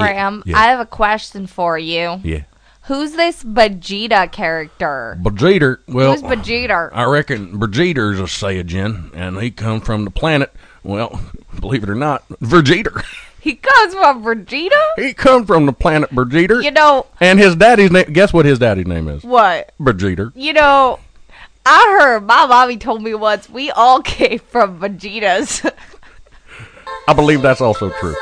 Cram, Yeah. I have a question for you. Yeah. Who's this Vegeta character? Vegeta. Well, Who's Vegeta? I reckon Vegeta's a Saiyajin, and he come from the planet. Well, believe it or not, Vegeta. He comes from Vegeta? he come from the planet Vegeta. You know, and his daddy's name. Guess what his daddy's name is? what? Vegeta. You know, I heard my mommy told me once we all came from Vegetas. I believe that's also true.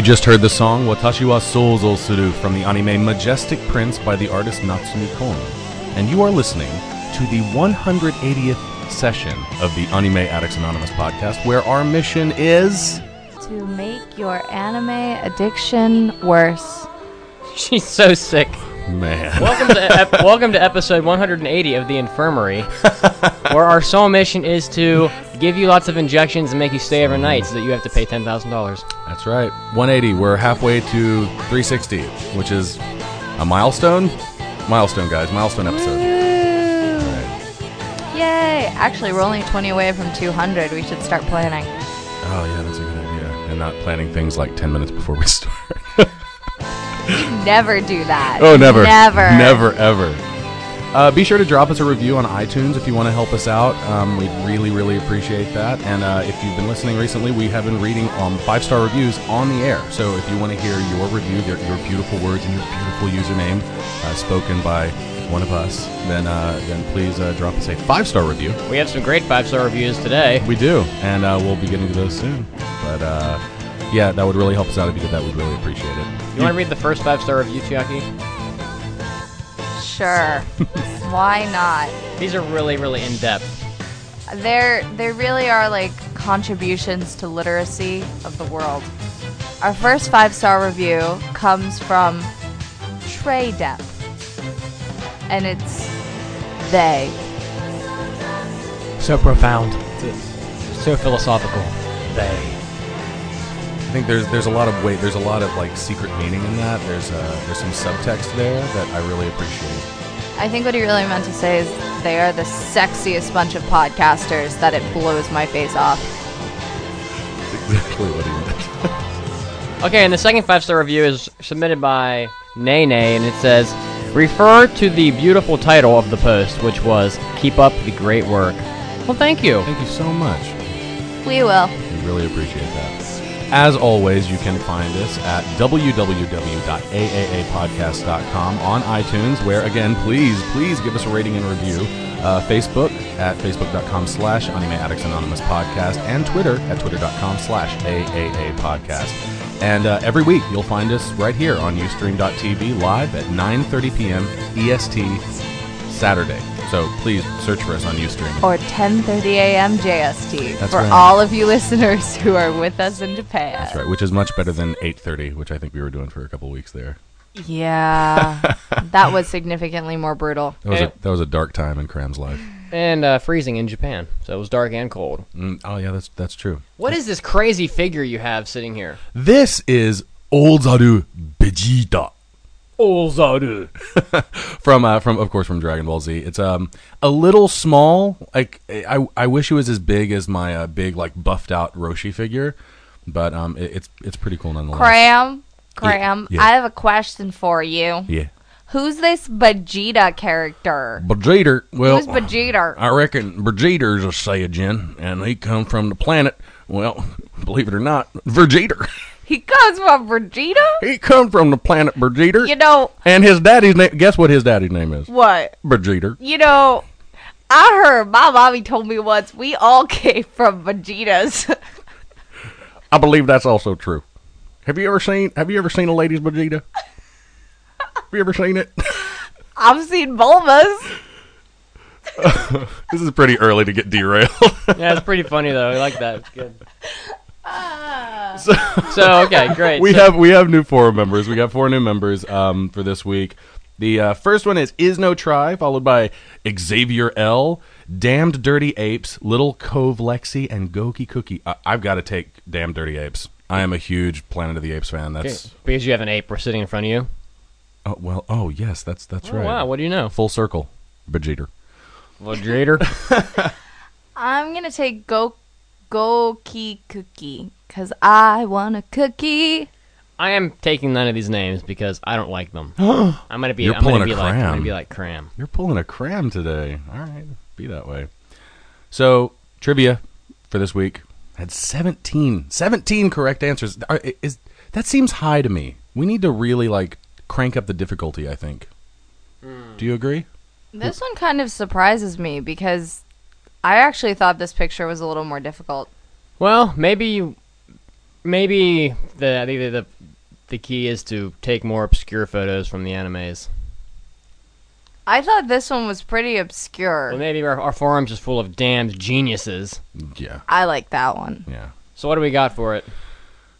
You just heard the song Watashi wa Souzo Suru from the anime Majestic Prince by the artist Natsumi Kon. And you are listening to the 180th session of the Anime Addicts Anonymous podcast, where our mission is. to make your anime addiction worse. She's so sick. Man. Welcome to ep- welcome to episode 180 of the Infirmary, where our sole mission is to give you lots of injections and make you stay overnight, so that you have to pay ten thousand dollars. That's right. 180. We're halfway to 360, which is a milestone. Milestone, guys. Milestone episode. Yay! Actually, we're only 20 away from 200. We should start planning. Oh, yeah, that's a good idea. And not planning things like 10 minutes before we start. Never do that. Oh, never. Never. Never, ever. Uh, be sure to drop us a review on iTunes if you want to help us out. Um, we'd really, really appreciate that. And uh, if you've been listening recently, we have been reading um, five star reviews on the air. So if you want to hear your review, your, your beautiful words and your beautiful username uh, spoken by one of us, then uh, then please uh, drop us a five star review. We have some great five star reviews today. We do, and uh, we'll be getting to those soon. But uh, yeah, that would really help us out if you did that. We'd really appreciate it. You want to read the first five star review, Chiaki? Sure. Why not? These are really, really in depth. There, there really are like contributions to literacy of the world. Our first five star review comes from Trey Depp, and it's they. So profound. So philosophical. They. I think there's there's a lot of weight. There's a lot of like secret meaning in that. There's uh, there's some subtext there that I really appreciate. I think what he really meant to say is they are the sexiest bunch of podcasters that it blows my face off. That's exactly what he meant. Okay, and the second five star review is submitted by Nene, and it says, "Refer to the beautiful title of the post, which was Keep Up the Great Work." Well, thank you. Thank you so much. We will. We really appreciate that. As always, you can find us at www.aaapodcast.com on iTunes, where again, please, please give us a rating and review. Uh, Facebook at facebook.com slash Anime Addicts Anonymous Podcast, and Twitter at twitter.com slash AAA Podcast. And uh, every week, you'll find us right here on Ustream.tv live at 9.30 p.m. EST Saturday. So please search for us on Ustream. Or 10:30 a.m. JST That's for right. all of you listeners who are with us in Japan. That's right, which is much better than 8.30, which I think we were doing for a couple weeks there. Yeah, that was significantly more brutal. That was, a, that was a dark time in Cram's life. And uh, freezing in Japan, so it was dark and cold. Mm, oh, yeah, that's that's true. What is this crazy figure you have sitting here? This is Ozaru Vegeta. Ozaru. from uh, from of course from Dragon Ball Z. It's um a little small. Like I I wish it was as big as my uh, big like buffed out Roshi figure, but um it, it's it's pretty cool nonetheless. Cram, Cram, yeah. I have a question for you. Yeah. Who's this Vegeta character? Vegeta. Well, Who's Vegeta? I reckon Vegeta's a Saiyajin, and he come from the planet. Well, believe it or not, Vegeta. He comes from Vegeta? he come from the planet Vegeta. You know and his daddy's name. Guess what his daddy's name is? what? Vegeta. You know, I heard my mommy told me once we all came from Vegetas. I believe that's also true. Have you ever seen Have you ever seen a lady's Vegeta? have you ever seen it? I've seen Bulmas. this is pretty early to get derailed. Yeah, it's pretty funny though. I like that. It's good. so okay, great. we So- have we have new forum members. We got four new members um, for this week. The uh, first one is Is No Try, followed by Xavier L, Damned Dirty Apes, Little Cove Lexi, and Goki Cookie. I- I've got to take Damned Dirty Apes. I am a huge Planet of the Apes fan. Okay, That's because you have an ape. We're sitting in front of you. oh, well. Oh yes, that's that's Oh, right. wow, what do you know? Full circle, Vegeta. Vegeta. I'm gonna take Go Goki Cookie because I want a cookie. I am taking none of these names because I don't like them. I'm gonna be. You're I'm gonna pulling be a like. I'm cram. gonna be like cram. You're pulling a cram today. All right, be that way. So, trivia for this week had 17, 17 correct answers. Are- Is that seems high to me? We need to really like crank up the difficulty. I think. Hmm. Do you agree? This one kind of surprises me because I actually thought this picture was a little more difficult. Well, maybe you. Maybe the the the, the key is to take more obscure photos from the animes. I thought this one was pretty obscure. Well, maybe our, our forum's just full of damned geniuses. Yeah, I like that one. yeah. So what do we got for it?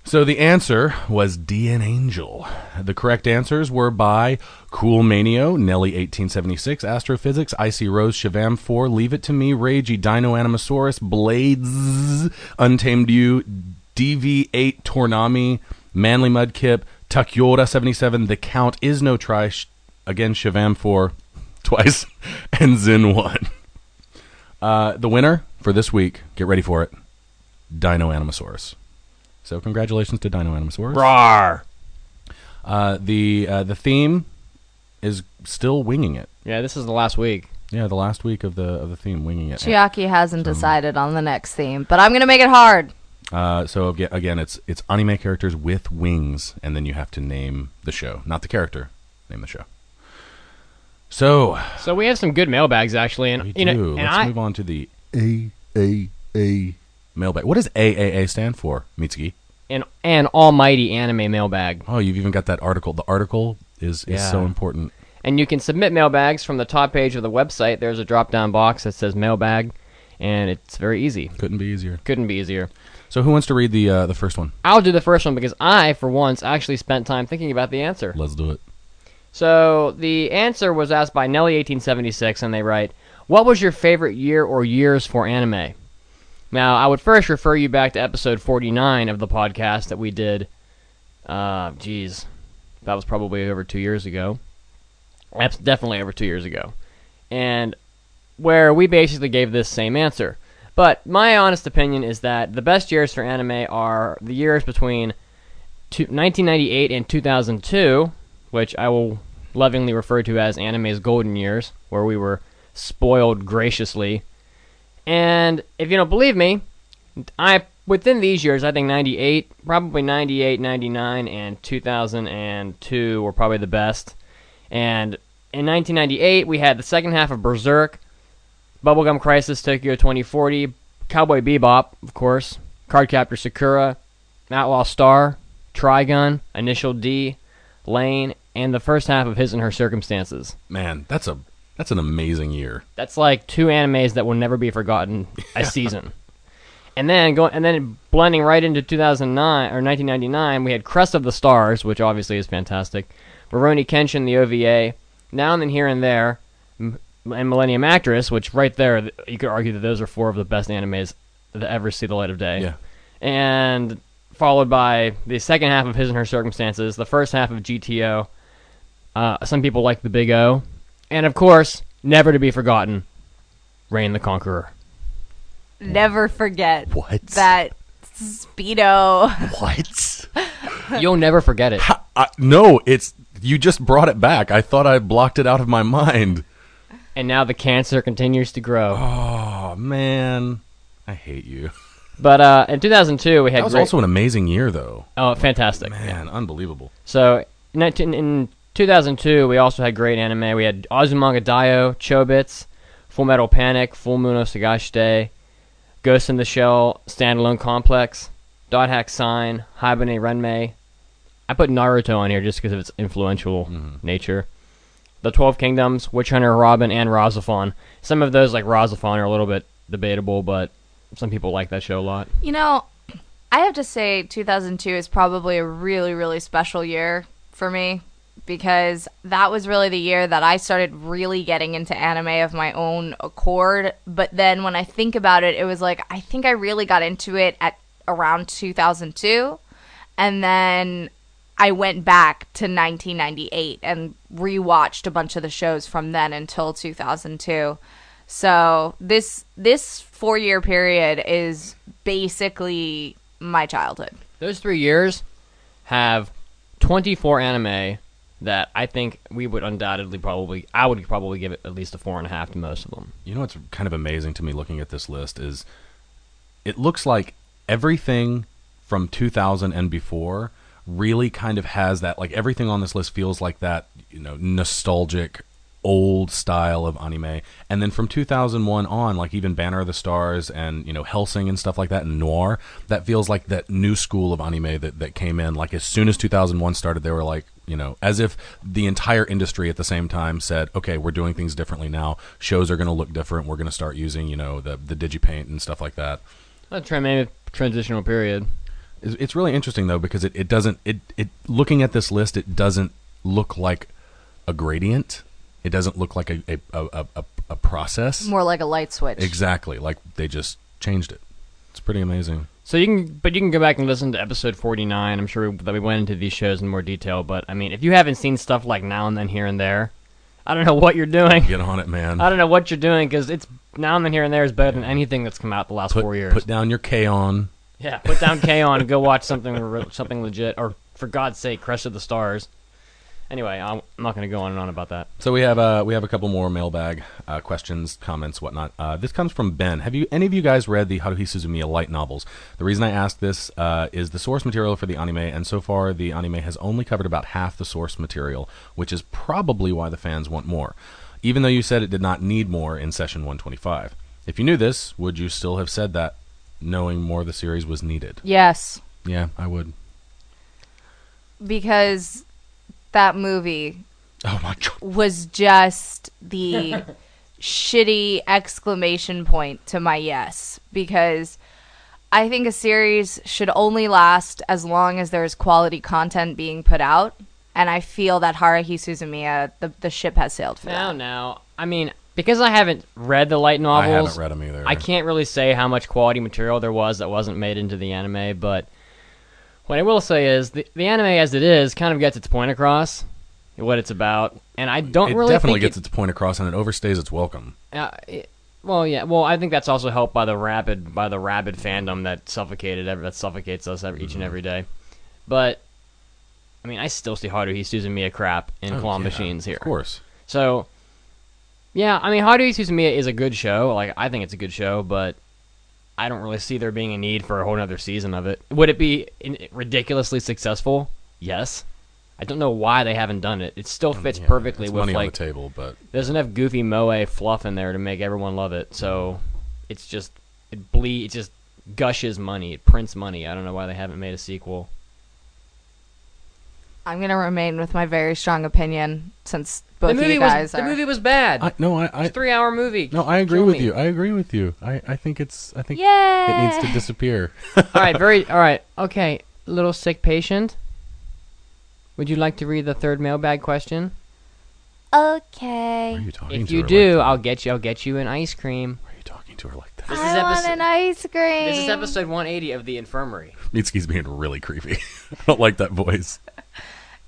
So the answer was D.N.Angel. The correct answers were by Cool Manio, Nelly 1876, Astrophysics, Icy Rose, Shavam 4, Leave It to Me, Ragey, Dino Animasaurus, Blades, Untamed You, DV8, Tornami, Manly Mudkip, Takyora 77, The Count Is No Try, Sh- again Shavam 4, twice, and Zin 1. Uh, the winner for this week, get ready for it, Dino Animasaurus. So congratulations to Dino Animasaurus. Rar. Uh, the uh, the theme is still winging it. Yeah, this is the last week. Yeah, the last week of the of the theme, winging it. Chiaki hasn't decided on the next theme, but I'm gonna make it hard. Uh, so again, it's it's anime characters with wings, and then you have to name the show, not the character. Name the show. So So we have some good mailbags actually, and we you know, and Let's I move on to the A A A mailbag. What does AAA stand for, Mitsuki? an an almighty anime mailbag. Oh, you've even got that article. The article is is so important. And you can submit mailbags from the top page of the website. There's a drop down box that says mailbag, and it's very easy. Couldn't be easier. Couldn't be easier. So who wants to read the uh, the first one? I'll do the first one because I, for once, actually spent time thinking about the answer. Let's do it. So the answer was asked by Nelly1876, and they write, "What was your favorite year or years for anime?" Now, I would first refer you back to episode 49 of the podcast that we did. Uh, geez, that was probably over two years ago. That's definitely over two years ago, and where we basically gave this same answer. But my honest opinion is that the best years for anime are the years between two, 1998 and 2002, which I will lovingly refer to as anime's golden years, where we were spoiled graciously. And if you don't believe me, I within these years, I think 98, probably 98, 99, and 2002 were probably the best. And in 1998, we had the second half of Berserk, Bubblegum Crisis, Tokyo 2040, Cowboy Bebop, of course, Cardcaptor Sakura, Outlaw Star, Trigun, Initial D, Lain, and the first half of His and Her Circumstances. Man, that's a that's an amazing year. That's like two animes that will never be forgotten a season. And then going and then blending right into 2009 or 1999, we had Crest of the Stars, which obviously is fantastic. Rurouni Kenshin, the OVA. Now and then here and there, and Millennium Actress, which right there you could argue that those are four of the best animes that ever see the light of day. Yeah. And followed by the second half of His and Her Circumstances, the first half of GTO, Uh, some people like the Big O, and of course, never to be forgotten, Reign the Conqueror. Never forget What? that speedo. What? You'll never forget it. I, no, it's you just brought it back. I thought I blocked it out of my mind. And now the cancer continues to grow. Oh man, I hate you. But uh, in 2002, we had That was great- also an amazing year, though. oh, fantastic. Man, unbelievable. So, 19, in 2002, we also had great anime. We had Azumanga Daioh, Chobits, Full Metal Panic, Full Moon Sagashite, Ghost in the Shell, Standalone Complex, Dot Hack Sign, Haibane Renmei. I put Naruto on here just because of its influential nature. The Twelve Kingdoms, Witch Hunter, Robin, and RahXephon. Some of those, like RahXephon, are a little bit debatable, but some people like that show a lot. You know, I have to say 2002 is probably a really, really special year for me because that was really the year that I started really getting into anime of my own accord. But then when I think about it, it was like I think I really got into it at around 2002. And then I went back to 1998 and rewatched a bunch of the shows from then until 2002. So this this four year period is basically my childhood. Those three years have 24 anime that I think we would undoubtedly probably, I would probably give it at least a four and a half to most of them. You know what's kind of amazing to me looking at this list is it looks like everything from 2000 and before really kind of has that like everything on this list feels like that, you know, nostalgic old style of anime. And then from 2001 on, like even Banner of the Stars and, you know, Hellsing and stuff like that and Noir, that feels like that new school of anime that that came in like as soon as 2001 started they were like you know, as if the entire industry at the same time said, "Okay, we're doing things differently now. Shows are going to look different. We're going to start using, you know, the the digipaint and stuff like that." A transitional period. It's, it's really interesting though because it, it doesn't it it looking at this list, it doesn't look like a gradient. It doesn't look like a a a, a, a process. More like a light switch. Exactly, like they just changed it. It's pretty amazing. So you can, but you can go back and listen to episode 49. I'm sure that we went into these shows in more detail. But I mean, if you haven't seen stuff like now and then here and there, I don't know what you're doing. Get on it, man. I don't know what you're doing because it's now and then here and there is better than anything that's come out the last put, four years. put down your K-On. Yeah, put down K-On and go watch something something legit, or for God's sake, Crest of the Stars. Anyway, I'm not going to go on and on about that. So we have uh, we have a couple more mailbag uh, questions, comments, whatnot. Uh, this comes from Ben. Have you any of you guys read the Haruhi Suzumiya light novels? The reason I ask this uh, is the source material for the anime, and so far the anime has only covered about half the source material, which is probably why the fans want more. Even though you said it did not need more in session 125. If you knew this, would you still have said that, knowing more of the series was needed? Yes, Yeah, I would. because that movie Oh my god. was just the shitty exclamation point to my yes because I think a series should only last as long as there's quality content being put out and I feel that Haruhi Suzumiya the the ship has sailed for Now, that. now, I mean, because I haven't read the light novels. I haven't read them either. I can't really say how much quality material there was that wasn't made into the anime, but what I will say is the, the anime as it is kind of gets its point across, what it's about, and I don't It really definitely gets its point across, and it overstays its welcome. it, uh, it- well, yeah, well, I think that's also helped by the rapid by the rabid fandom that suffocated that suffocates us every, Mm-hmm. each and every day. But I mean, I still see Haruhi Suzumiya crap in Oh, Claw yeah, Machines here. Of course. So, yeah, I mean, Haruhi Suzumiya is a good show. Like, I think it's a good show, but I don't really see there being a need for a whole other season of it. Would it be ridiculously successful? Yes. I don't know why they haven't done it. It still um, fits Yeah, perfectly it's with money on like the table, but there's enough goofy moe fluff in there to make everyone love it. So it's just it ble it just gushes money. It prints money. I don't know why they haven't made a sequel. I'm going to remain with my very strong opinion since both the movie of you guys was the movie was bad. I, no, I, I it's a three hour movie. no, I agree Kill with me. you. I agree with you. I, I think it's I think Yay! it needs to disappear. all right, very all right. Okay, little sick patient. Would you like to read the third mailbag question? Why Okay. are you talking If to you her do, like I'll get you. I'll get you an ice cream. To her like that? This is I want episode- an ice cream. This is episode 180 of the Infirmary. Mitsuki's being really creepy. I don't like that voice.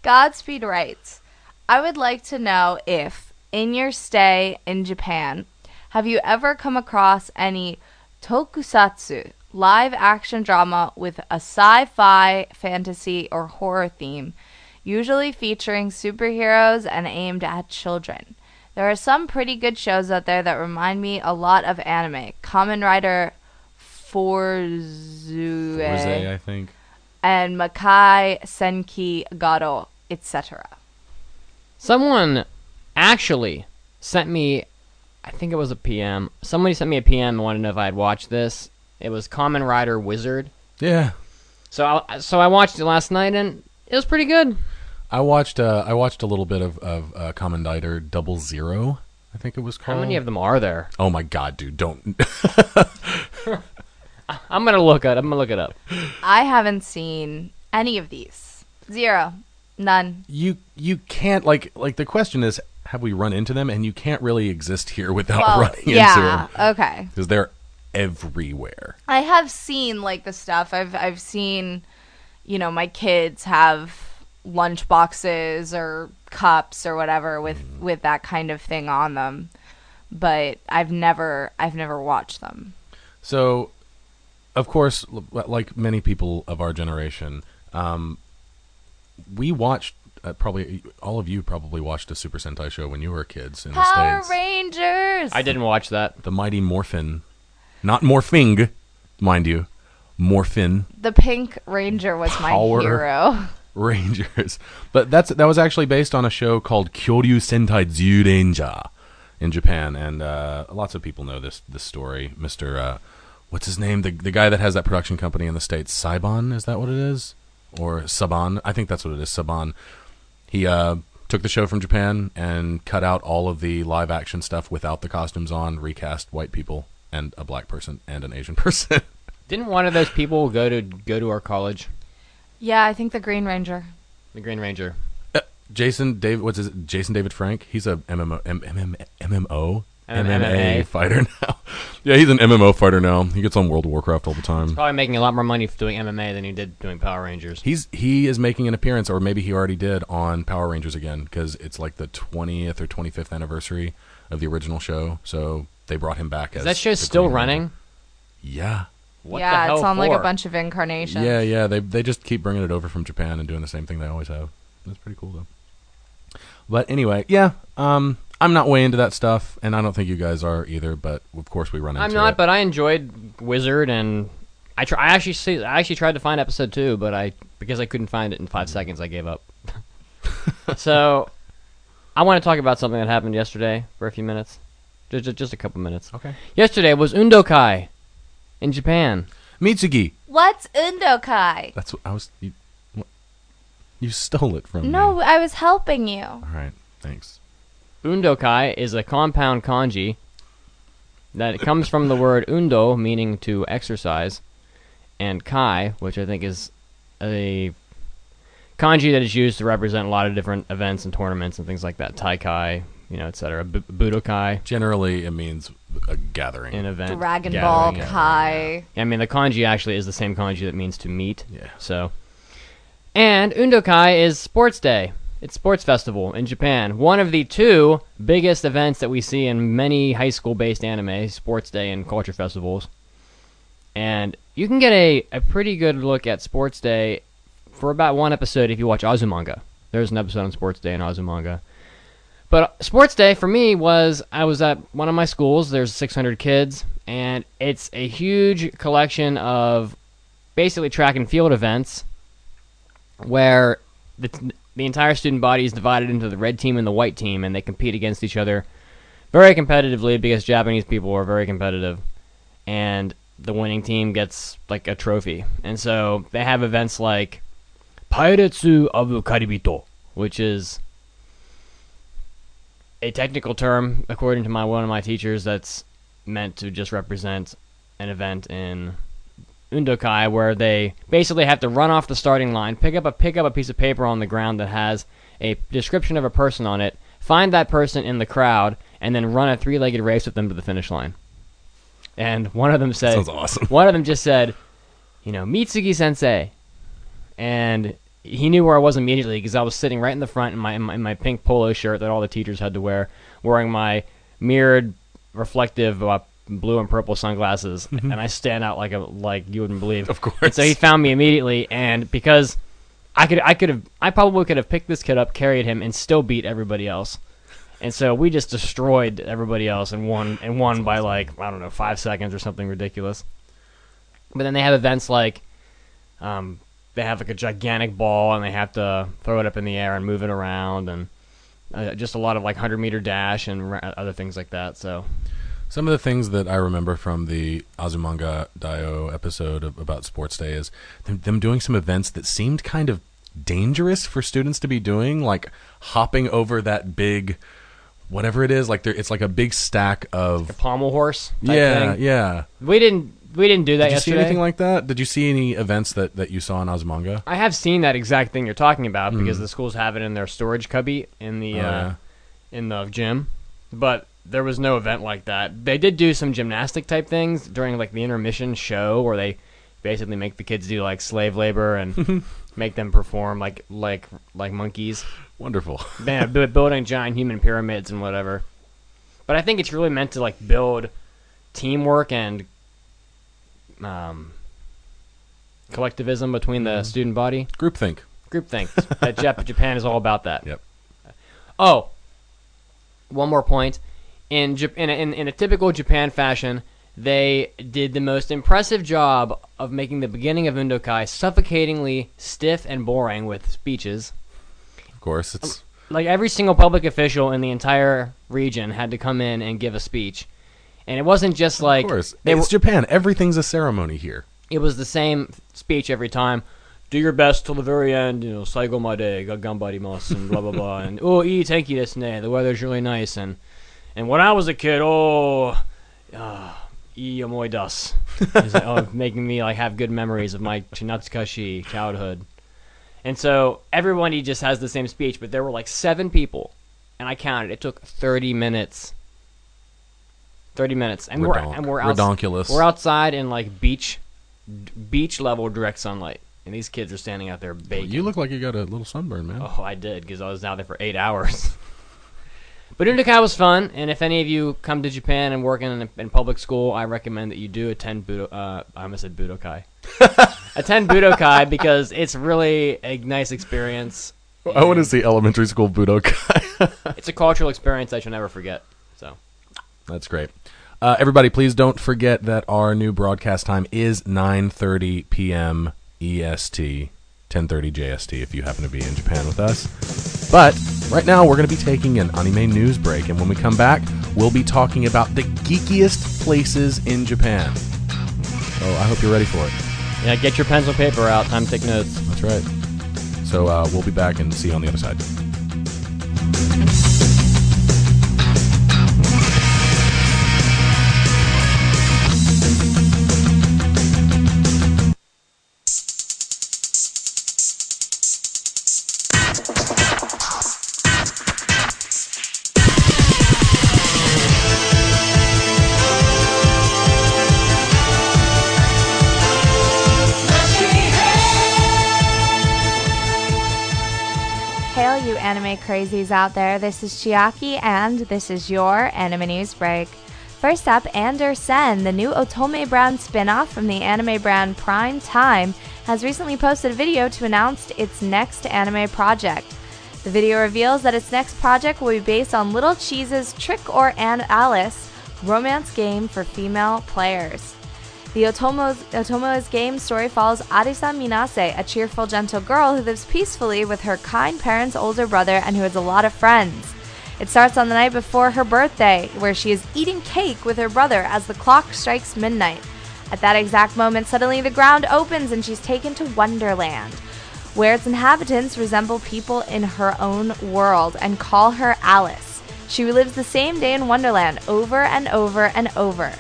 Godspeed writes, I would like to know if, in your stay in Japan, have you ever come across any tokusatsu, live action drama with a sci fi, fantasy, or horror theme, usually featuring superheroes and aimed at children? There are some pretty good shows out there that remind me a lot of anime. Kamen Rider Forzue Fourze, I think. and Makai Senki Garo, etc. Someone actually sent me, I think it was a PM. Somebody sent me a PM and wanted to know if I had watched this. It was Kamen Rider Wizard. Yeah. So I, so I watched it last night and it was pretty good. I watched uh, I watched a little bit of of uh, Kamen Double Zero. I think it was called. How many of them are there? Oh my god, dude! Don't. I'm gonna look it. I'm gonna look it up. I haven't seen any of these. Zero. None. you you can't like like the question is have we run into them and you can't really exist here without Well, running into yeah. them Okay. because they're everywhere. I have seen like the stuff. I've I've seen, you know, my kids have lunch boxes or cups or whatever with with that kind of thing on them, but I've never I've never watched them. So, of course, like many people of our generation, um, we watched. Uh, probably all of you probably watched a Super Sentai show when you were kids in the Power states. Rangers. I didn't watch that. the Mighty Morphin, not Morphing, mind you, Morphin The Pink Ranger was my hero. Rangers. But that's that was actually based on a show called Kyoryu Sentai Zyuranger in Japan, and uh, lots of people know this this story. Mister, uh, what's his name? The the guy that has that production company in the states, Saban, is that what it is? Or Saban? I think that's what it is. Saban. He uh, took the show from Japan and cut out all of the live action stuff without the costumes on, recast white people and a black person and an Asian person. Didn't one of those people go to go to our college? Yeah, I think the Green Ranger. The Green Ranger. Uh, Jason David, what's his Jason David Frank? He's a MMO M- M- MMO MMA MMA. fighter now. yeah, he's an MMO fighter now. He gets on World of Warcraft all the time. Probably making a lot more money doing MMA than he did doing Power Rangers. He's he is making an appearance, or maybe he already did on Power Rangers again because it's like the twentieth or twenty fifth anniversary of the original show. So they brought him back. Is as that show the still Green running? Ranger. Yeah, What yeah, the hell it's on like a bunch of incarnations. yeah, yeah. They they just keep bringing it over from Japan and doing the same thing they always have. That's pretty cool though. But anyway, yeah. Um, I'm not way into that stuff, and I don't think you guys are either. But of course, we run into I'm not, it. but I enjoyed Wizard, and I try. I actually see. I actually tried to find episode two, but I because I couldn't find it in five seconds, I gave up. so, I want to talk about something that happened yesterday for a few minutes, just just, just a couple minutes. okay. Yesterday was Undokai in Japan. Mitsugi. What's Undokai? That's what I was. You, what? you stole it from me. No, I was helping you. All right. Thanks. Undokai is a compound kanji that comes from the word undo, meaning to exercise, and kai, which I think is a kanji that is used to represent a lot of different events and tournaments and things like that. Tai kai, you know, etc. B- Budokai, Generally, it means a gathering. an event. Dragon gathering, Ball yeah. Kai. I mean, the kanji actually is the same kanji that means to meet. Yeah. So, and Undokai is Sports Day. It's sports festival in Japan. One of the two biggest events that we see in many high school-based anime, Sports Day and culture festivals. And you can get a, a pretty good look at Sports Day for about one episode if you watch Azumanga. There's an episode on Sports Day in Azumanga. But Sports Day for me was I was at one of my schools. There's 600 kids, and it's a huge collection of basically track and field events where the, the entire student body is divided into the red team and the white team, and they compete against each other very competitively because Japanese people are very competitive, and the winning team gets like a trophy. And so they have events like Pairetsu Abu Karibito, which is a technical term, according to my one of my teachers, that's meant to just represent an event in Undokai where they basically have to run off the starting line, pick up a pick up a piece of paper on the ground that has a description of a person on it, find that person in the crowd, and then run a three-legged race with them to the finish line. And one of them said, Sounds awesome. one of them just said, you know, Mitsugi Sensei, and he knew where I was immediately because I was sitting right in the front in my, in my in my pink polo shirt that all the teachers had to wear, wearing my mirrored reflective uh, blue and purple sunglasses, and I stand out like a like you wouldn't believe. Of course. And so he found me immediately, and because I could I could have I probably could have picked this kid up, carried him, and still beat everybody else. And so we just destroyed everybody else and won and won by like I don't know five seconds or something ridiculous. But then they have events like, um, they have like a gigantic ball and they have to throw it up in the air and move it around and uh, just a lot of like hundred meter dash and other things like that. So Some of the things that I remember from the Azumanga Daioh episode of, about Sports Day is them, them doing some events that seemed kind of dangerous for students to be doing, like hopping over that big, whatever it is. Like there, it's like a big stack of. pommel horse. Type Yeah, thing. yeah. We didn't we didn't do that Did you yesterday. see anything like that? Did you see any events that, that you saw in Azumanga? I have seen that exact thing you're talking about because the schools have it in their storage cubby in the. Oh, uh, in the gym, but there was no event like that. They did do some gymnastic type things during like the intermission show where they basically make the kids do like slave labor and make them perform like like like monkeys, Wonderful. Man, bu- building giant human pyramids and whatever. But I think it's really meant to like build teamwork and um, collectivism between Mm-hmm. the student body. Groupthink. Groupthink. that Jap- Japan is all about that. Yep. Oh, one more point. In, Jap- in, a, in, in a typical Japan fashion, they did the most impressive job of making the beginning of Undokai suffocatingly stiff and boring with speeches. Of course, it's Like every single public official in the entire region had to come in and give a speech. And it wasn't just like of course. they it's were, Japan. Everything's a ceremony here. it was the same speech every time. Do your best till the very end, you know, saigo made, ga gambarimasu, and blah blah blah. And oh, ii tenki desu ne. The weather's really nice. And and when I was a kid, oh, uh, ii omoi desu. It's like, oh, making me like have good memories of my chinatsukashi childhood. And so everybody just has the same speech, but there were like seven people, and I counted. It took thirty minutes. Thirty minutes, and we're and we're outs- Redonkulous. we're outside in like beach, d- beach level direct sunlight, and these kids are standing out there baking. You look like you got a little sunburn, man. Oh, I did because I was out there for eight hours. but Undokai was fun, and if any of you come to Japan and work in, in public school, I recommend that you do attend Budo. Uh, I almost said Budokai. attend Budokai because it's really a nice experience. I want to see elementary school Budokai. It's a cultural experience I shall never forget. That's great. Uh, everybody, please don't forget that our new broadcast time is 9:30 p.m. EST, 10:30 JST. If you happen to be in Japan with us, but right now we're going to be taking an anime news break, and when we come back, we'll be talking about the geekiest places in Japan. So I hope you're ready for it. yeah, get your pencil paper out. Time to take notes. That's right. So uh, we'll be back and see you on the other side. Crazies out there. This is Chiaki, and this is your anime news break. First up, Ander Sen, the new Otome brand spin off from the anime brand Prime Time, has recently posted a video to announce its next anime project. The video reveals that its next project will be based on Little Cheese's Trick or Ann Alice romance game for female players. The Otomo's, game story follows Arisa Minase, a cheerful, gentle girl who lives peacefully with her kind parents' older brother and who has a lot of friends. It starts on the night before her birthday, where she is eating cake with her brother as the clock strikes midnight. At that exact moment, suddenly the ground opens and she's taken to Wonderland, where its inhabitants resemble people in her own world and call her Alice. She relives the same day in Wonderland over and over and over.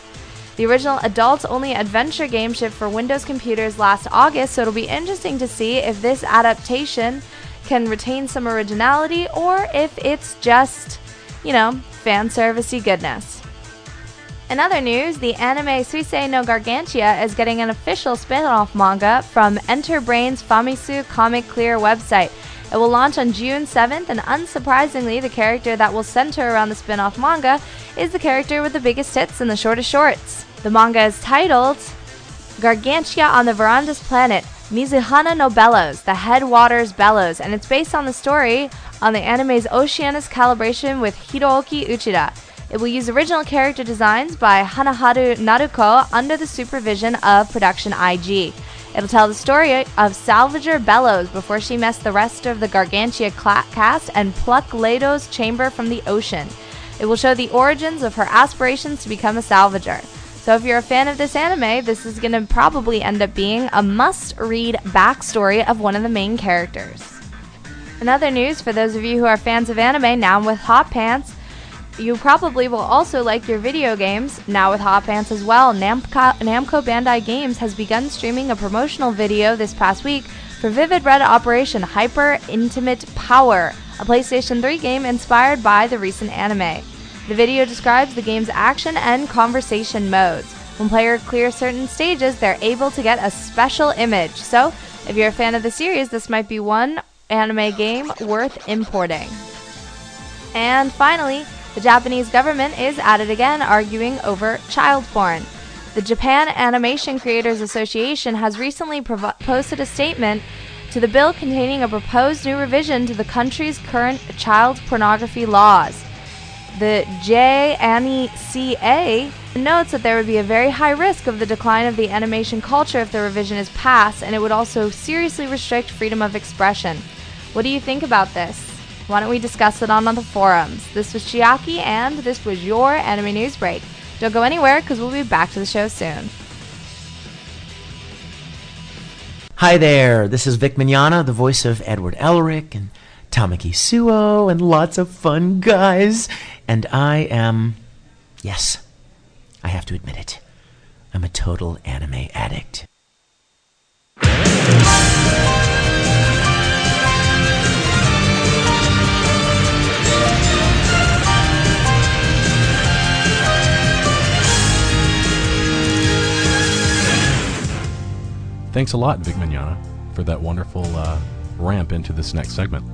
The original adult only adventure game shipped for Windows computers last August, so it'll be interesting to see if this adaptation can retain some originality or if it's just, you know, fan servicey goodness. In other news, the anime Suisei no Gargantia is getting an official spin-off manga from Enterbrain's Famitsu Comic Clear website. It will launch on June 7th, and unsurprisingly, the character that will center around the spin-off manga is the character with the biggest hits and the shortest shorts. The manga is titled Gargantia on the Verdurous planet, Mizuhana no Bellows, the Headwaters Bellows, and it's based on the story on the anime's Oceanus calibration with Hirooki Uchida. It will use original character designs by Hanaharu Naruko under the supervision of Production IG. It'll tell the story of Salvager Bellows before she messed the rest of the Gargantia cast and pluck Ledo's chamber from the ocean. It will show the origins of her aspirations to become a salvager. So if you're a fan of this anime, this is going to probably end up being a must-read backstory of one of the main characters. In other news, for those of you who are fans of anime, now with Hot Pants, you probably will also like your video games. Now with Hot Pants as well, Namco, Namco Bandai Games has begun streaming a promotional video this past week for Vivid Red Operation Hyper Intimate Power, a PlayStation 3 game inspired by the recent anime. The video describes the game's action and conversation modes. When players clear certain stages, they're able to get a special image. So, if you're a fan of the series, this might be one anime game worth importing. And finally, the Japanese government is at it again, arguing over child porn. The Japan Animation Creators Association has recently provo- posted a statement to the bill containing a proposed new revision to the country's current child pornography laws. The JAniCA notes that there would be a very high risk of the decline of the animation culture if the revision is passed, and it would also seriously restrict freedom of expression. What do you think about this? Why don't we discuss it on, on the forums? This was Chiaki, and this was your Anime News Break. Don't go anywhere because we'll be back to the show soon. Hi there, this is Vic Mignogna, the voice of Edward Elric and Tamaki Suo and lots of fun guys. And I am, yes, I have to admit it, I'm a total anime addict. Thanks a lot, Vic Mignogna, for that wonderful uh, ramp into this next segment.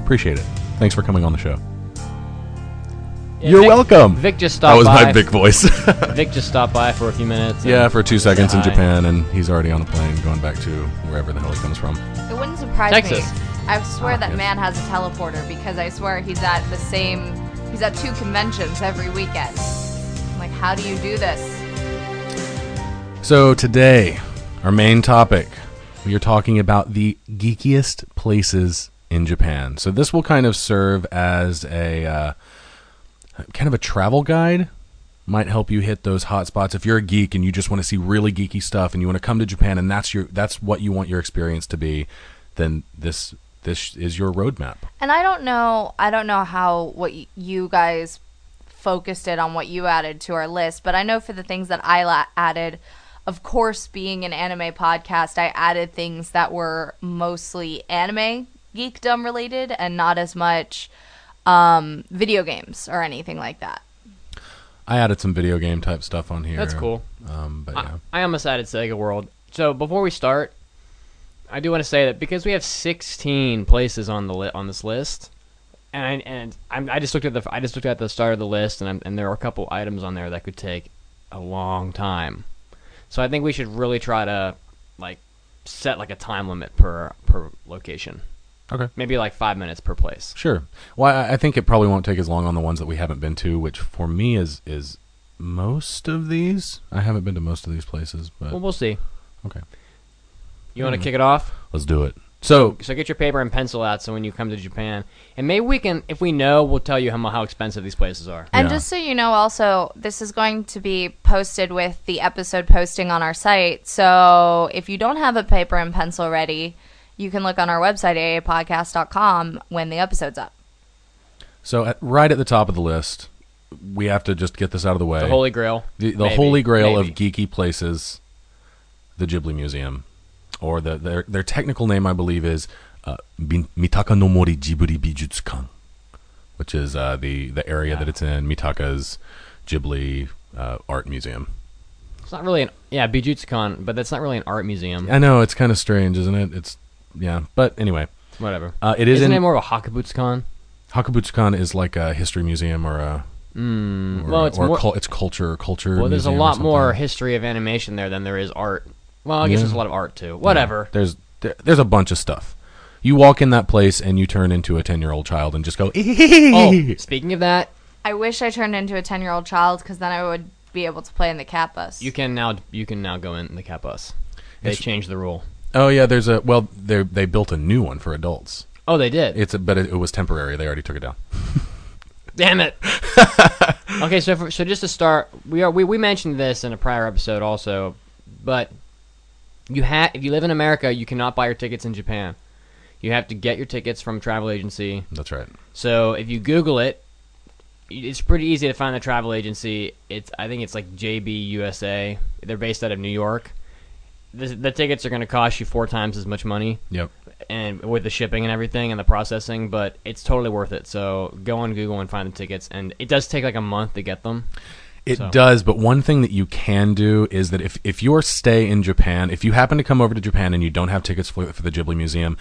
Appreciate it. Thanks for coming on the show. Yeah, You're Vic- welcome. Vic just stopped. That was by. my Vic voice. Vic just stopped by for a few minutes. yeah, for two seconds in hi. Japan, and he's already on a plane going back to wherever the hell he comes from. It wouldn't surprise Texas. me. I swear Oh, that yes. man has a teleporter because I swear he's at the same. He's at two conventions every weekend. I'm like, how do you do this? So today, our main topic, we are talking about the geekiest places in Japan. So this will kind of serve as a uh, kind of a travel guide. Might help you hit those hot spots if you're a geek and you just want to see really geeky stuff and you want to come to Japan and that's your that's what you want your experience to be. Then this this is your roadmap. And I don't know. I don't know how what you guys focused it on what you added to our list, but I know for the things that I la- added, of course, being an anime podcast, I added things that were mostly anime geekdom related and not as much um, video games or anything like that. I added some video game type stuff on here. That's cool. Um, but yeah. I, I almost added Sega World. So before we start, I do want to say that because we have 16 places on the li- on this list, and I, and I'm, I just looked at the I just looked at the start of the list, and I'm, and there are a couple items on there that could take a long time. So I think we should really try to like set like a time limit per per location. Okay. Maybe like five minutes per place. Sure. Well, I I think it probably won't take as long on the ones that we haven't been to, which for me is is most of these. I haven't been to most of these places, but Well, we'll see. okay, You want to Hmm. kick it off? let's do it. So, So get your paper and pencil out. So when you come to Japan, and maybe we can, if we know, we'll tell you how how expensive these places are. And Yeah. just so you know, also, this is going to be posted with the episode posting on our site. So if you don't have a paper and pencil ready, you can look on our website, aapodcast.com, when the episode's up. so at, right at the top of the list, we have to just get this out of the way. The Holy Grail. the, the Maybe. holy grail Maybe. of geeky places, the Ghibli Museum, or the their their technical name, I believe, is uh, Mitaka no Mori Ghibli Bijutsukan, which is uh, the the area that it's in. Mitaka's Ghibli uh, art museum. It's not really an yeah Bijutsukan, but that's not really an art museum. I know it's kind of strange, isn't it? It's yeah, but anyway, Whatever. uh, it is Isn't in it more of a Hakubutsukan? Hakubutsukan is like a history museum or a Mm, or, well, it's or more. cul- it's culture culture. well, there's a lot more history of animation there than there is art. Well, I guess Yeah. there's a lot of art too. Whatever. Yeah, there's there, there's a bunch of stuff. You walk in that place and you turn into a ten year old child and just go. Oh, speaking of that, I wish I turned into a 10 year old child because then I would be able to play in the cat bus. you can now you can now go in the cat bus. They It's- changed the rule. Oh yeah, there's a well they they built a new one for adults. Oh, they did. It's a, but it, it was temporary. They already took it down. Damn it. okay, so for, so just to start, we are we, we mentioned this in a prior episode also, but you ha- if you live in America, you cannot buy your tickets in Japan. You have to get your tickets from a travel agency. That's right. So if you Google it, it's pretty easy to find the travel agency. It's I think it's like JB USA. They're based out of New York. The, the tickets are going to cost you four times as much money Yep. and with the shipping and everything and the processing, but it's totally worth it. So go on Google and find the tickets, and it does take like a month to get them. It So- does, but one thing that you can do is that if, if your stay in Japan, if you happen to come over to Japan and you don't have tickets for, for the Ghibli Museum,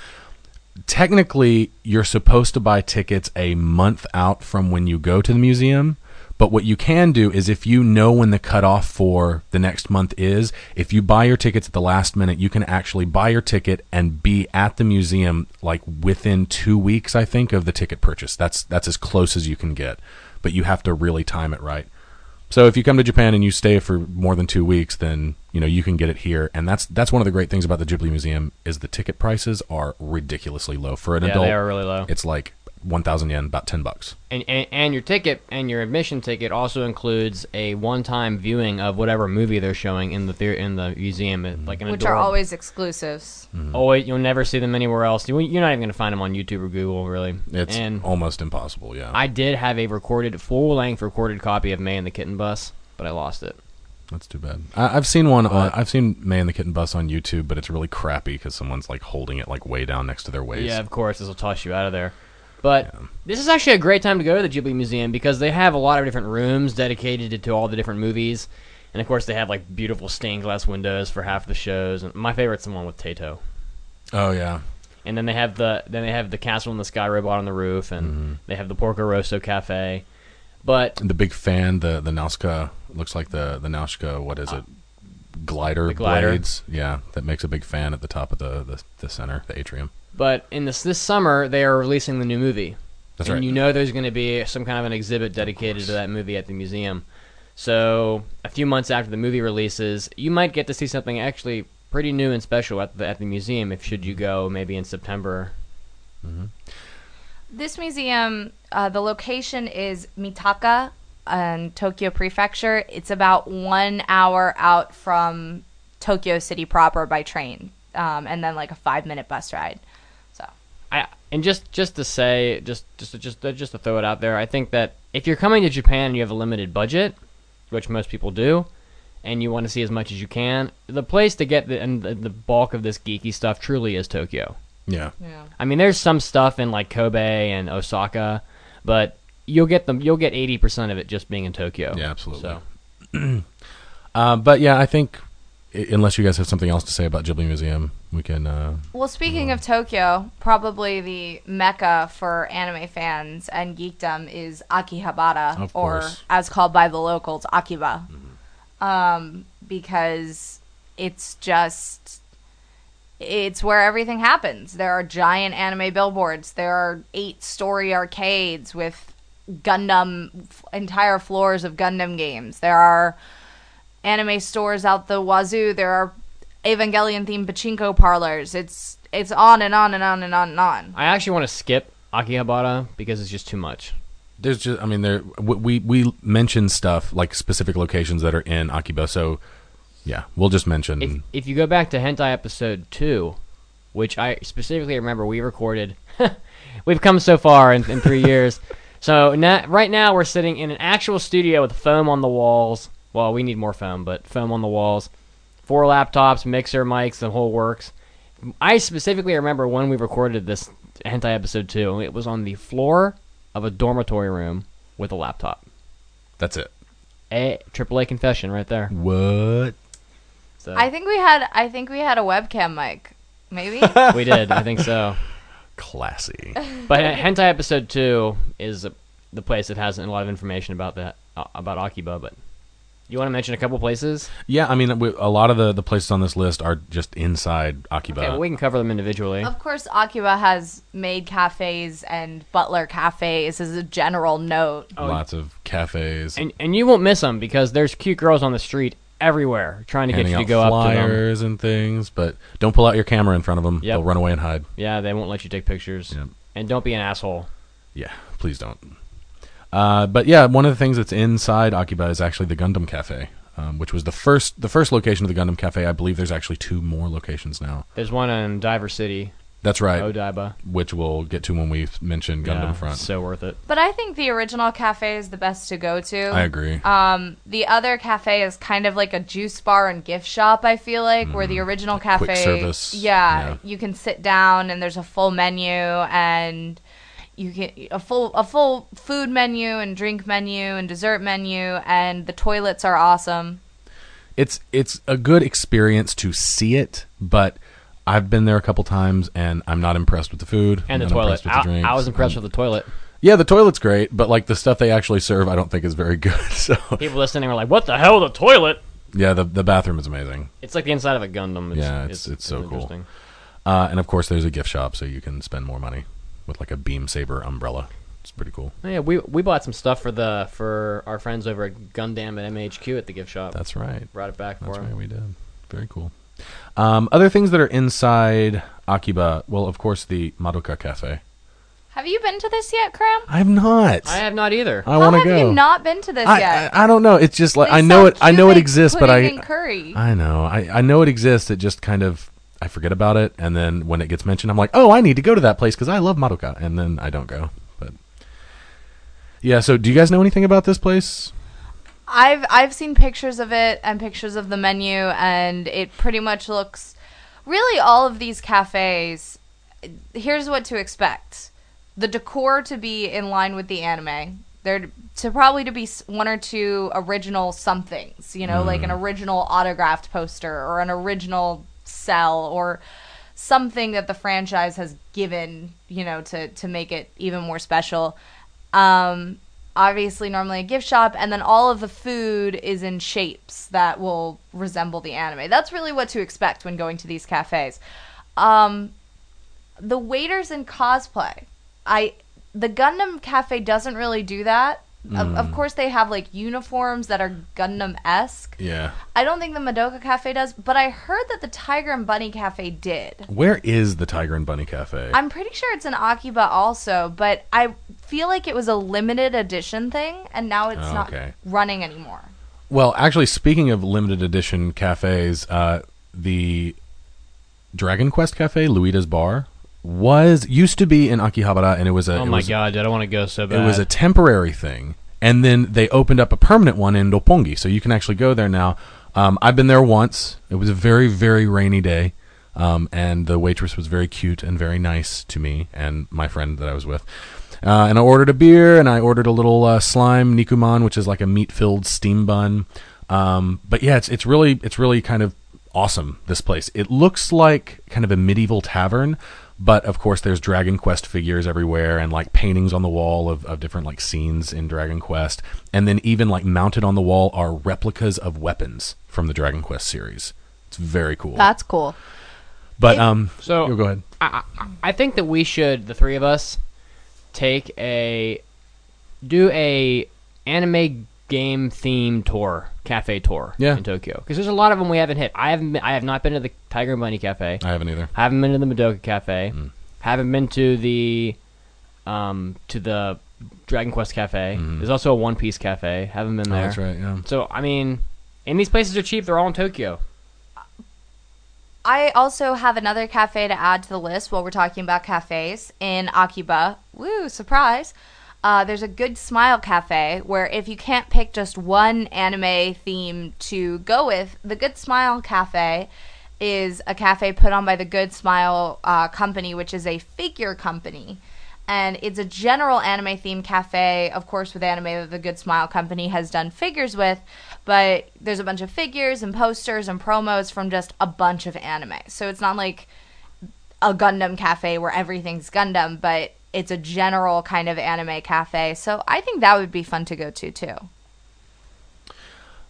technically you're supposed to buy tickets a month out from when you go to the museum. But what you can do is if you know when the cutoff for the next month is, if you buy your tickets at the last minute, you can actually buy your ticket and be at the museum like within two weeks, I think, of the ticket purchase. That's that's as close as you can get. But you have to really time it right. So if you come to Japan and you stay for more than two weeks, then you know you can get it here, and that's that's one of the great things about the Ghibli Museum is the ticket prices are ridiculously low for an Yeah, adult. they are really low. It's like one thousand yen, about ten bucks. And, and and your ticket and your admission ticket also includes a one-time viewing of whatever movie they're showing in the theater in the museum, It- like an which are always exclusives. Mm-hmm. Oh, always, you'll never see them anywhere else. You- You're not even gonna find them on YouTube or Google, really. It's and almost impossible. Yeah, I did have a recorded, full-length recorded copy of Mei and the Kitten Bus, but I lost it. that's too bad. I, I've seen one. On, I've seen Mei and the Kitten Bus on YouTube, but it's really crappy because someone's like holding it like way down next to their waist. Yeah, of course, this will toss you out of there. But this is actually a great time to go to the Ghibli Museum because they have a lot of different rooms dedicated to, all the different movies, and of course they have like beautiful stained glass windows for half the shows. And my favorite's the one with Tato. Oh yeah. And then they have the then they have the Castle in the Sky robot on the roof, and Mm-hmm. they have the Porco Rosso Cafe. But The big fan, the the Nausicaä looks like the the Nausicaä. What is it? Glider, The glider. blades. Yeah, that makes a big fan at the top of the the, the center, the atrium. But in this this summer they are releasing the new movie. That's and right. you know there's going to be some kind of an exhibit dedicated to that movie at the museum. So a few months after the movie releases, you might get to see something actually pretty new and special at the at the museum. If should you go maybe in September. This museum, uh, the location is Mitaka in Tokyo Prefecture. It's about one hour out from Tokyo City proper by train, um, and then like a five minute bus ride. So I and just just to say just just just just to throw it out there, I think that if you're coming to Japan and you have a limited budget, which most people do, and you want to see as much as you can, the place to get the and the, the bulk of this geeky stuff truly is Tokyo. Yeah. yeah. I mean, there's some stuff in like Kobe and Osaka, but you'll get them. You'll get eighty percent of it just being in Tokyo. Yeah, absolutely. So Uh, but yeah, I think i- unless you guys have something else to say about Ghibli Museum, we can. Uh, Well, speaking of Tokyo, probably the mecca for anime fans and geekdom is Akihabara, Of or course. as called by the locals, Akiba, um, because it's just it's where everything happens. There are giant anime billboards. There are eight-story arcades with Gundam f- entire floors of Gundam games. There are anime stores out the wazoo. There are Evangelion themed pachinko parlors. It's it's on and on and on and on and on. I actually want to skip Akihabara because it's just too much. there's just, I mean, there we we mention stuff like specific locations that are in Akiba. So yeah, we'll just mention. If if you go back to Hentai episode two, which I specifically remember we recorded, we've come so far in, in three years. So now, right now we're sitting in an actual studio with foam on the walls. Well, we need more foam, but foam on the walls. Four laptops, mixer, mics, the whole works. I specifically remember when we recorded this Hentai episode two. It was on the floor of a dormitory room with a laptop. that's it. A triple A confession right there. What? So I think we had I think we had a webcam mic. Maybe. we did. I think so. Classy. But Hentai episode two is the place that has a lot of information about that uh, about Akiba. But you want to mention a couple places? Yeah, I mean, we, a lot of the, the places on this list are just inside Akiba. Okay, well, we can cover them individually. of course, Akiba has maid cafes and butler cafes as a general note. Oh, Lots of cafes. And and you won't miss them because there's cute girls on the street everywhere trying to get handing you to out go up to them. flyers and things, but don't pull out your camera in front of them. Yep. They'll run away and hide. Yeah, they won't let you take pictures. Yep. And don't be an asshole. Yeah, please don't. Uh, but yeah, one of the things that's inside Akiba is actually the Gundam Cafe, um, which was the first the first location of the Gundam Cafe. I believe there's actually two more locations now. There's one in Diver City, That's right, Odaiba. which we'll get to when we mention Gundam yeah, Front. So worth it. But I think the original cafe is the best to go to. I agree. Um, the other cafe is kind of like a juice bar and gift shop. I feel like where the original cafe, Mm-hmm. service, Yeah, yeah. you can sit down and there's a full menu and you can a full a full food menu and drink menu and dessert menu and the toilets are awesome. it's it's a good experience to see it, but I've been there a couple times and I'm not impressed with the food And I'm the not toilet. impressed with the I. I was impressed Um, with the toilet. Yeah, the toilet's great, but like the stuff they actually serve, I don't think is very good. So People listening were like, "What the hell, the toilet?" yeah, the the bathroom is amazing, It's like the inside of a Gundam. It's, Yeah, it's- it's so cool. uh, and of course there's a gift shop, so you can spend more money with like a beam saber umbrella. It's pretty cool. Oh, yeah, we we bought some stuff for the for our friends over at Gundam at MHQ at the gift shop. That's right. Brought it back for That's them. right. We did. Very cool. Um, other things that are inside Akiba. Well, of course, the Madoka Cafe. Have you been to this yet, Cram? I've not. I have not either. I How want to have go. you not been to this I, yet? I, I don't know. It's just like They I know sell it. I know it cubic exists, but pudding I and curry. I know. I, I know it exists. It just kind of I forget about it, and then when it gets mentioned, I'm like, oh, I need to go to that place because I love Madoka, and then I don't go. But yeah. So, do you guys know anything about this place? I've I've seen pictures of it and pictures of the menu, and it pretty much looks. Really, all of these cafes. Here's what to expect: the decor to be in line with the anime. There to probably to be one or two original somethings, you know, like an mm. original autographed poster or an original cell or something that the franchise has given, you know, to to make it even more special. Um, obviously, normally a gift shop, and then all of the food is in shapes that will resemble the anime. That's really what to expect when going to these cafes. Um, the waiters in cosplay, I the Gundam Cafe doesn't really do that. Of, of course, they have like uniforms that are Gundam esque. Yeah. I don't think the Madoka Cafe does, but I heard that the Tiger and Bunny Cafe did. Where is the Tiger and Bunny Cafe? I'm pretty sure it's in Akiba also, but I feel like it was a limited edition thing, and now it's Oh, not running anymore. Well, actually, speaking of limited edition cafes, uh, the Dragon Quest Cafe, Luida's Bar, was used to be in Akihabara, and it was a oh my was, god, I don't want to go so bad. it was a temporary thing, and then they opened up a permanent one in Roppongi, so you can actually go there now. Um, I've been there once. It was a very very rainy day, um, and the waitress was very cute and very nice to me and my friend that I was with. Uh, and I ordered a beer, and I ordered a little uh, slime nikuman, which is like a meat-filled steam bun. Um, but yeah, it's it's really it's really kind of awesome. This place. It looks like kind of a medieval tavern, but of course there's Dragon Quest figures everywhere and like paintings on the wall of, of different like scenes in Dragon Quest, and then even like mounted on the wall are replicas of weapons from the Dragon Quest series. It's very cool. That's cool. but um, So- go ahead. I, I, I think that we should, the three of us, take a do a anime game theme tour, cafe tour Yeah. in Tokyo because there's a lot of them we haven't hit. I haven't, been, I have not been to the Tiger and Bunny Cafe. I haven't either. I haven't been to the Madoka Cafe. Mm. Haven't been to the um to the Dragon Quest Cafe. Mhm. There's also a One Piece Cafe. Haven't been Oh, there. that's right. Yeah. So I mean, and these places are cheap. They're all in Tokyo. I also have another cafe to add to the list while we're talking about cafes in Akiba. Woo, surprise. Uh, there's a Good Smile Cafe where if you can't pick just one anime theme to go with, the Good Smile Cafe is a cafe put on by the Good Smile uh, Company, which is a figure company. and it's a general anime themed cafe. Of course, with anime that the Good Smile Company has done figures with, but there's a bunch of figures and posters and promos from just a bunch of anime. So it's not like a Gundam cafe where everything's Gundam, but it's a general kind of anime cafe. So I think that would be fun to go to too.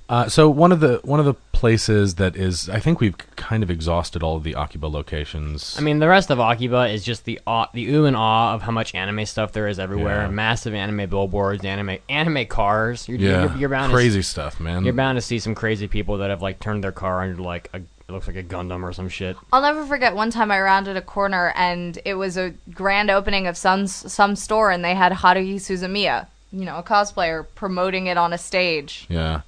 Uh, so one of the one of the places that is, I think we've kind of exhausted all of the Akiba locations. I mean, the rest of Akiba is just the awe, the ooh and awe of how much anime stuff there is everywhere. Yeah. Massive anime billboards, anime anime cars. You're, yeah, you're, you're bound crazy To, stuff, man. you're bound to see some crazy people that have like turned their car into like a it looks like a Gundam or some shit. I'll never forget one time I rounded a corner and it was a grand opening of some some store and they had Haruhi Suzumiya, you know, a cosplayer promoting it on a stage. Yeah,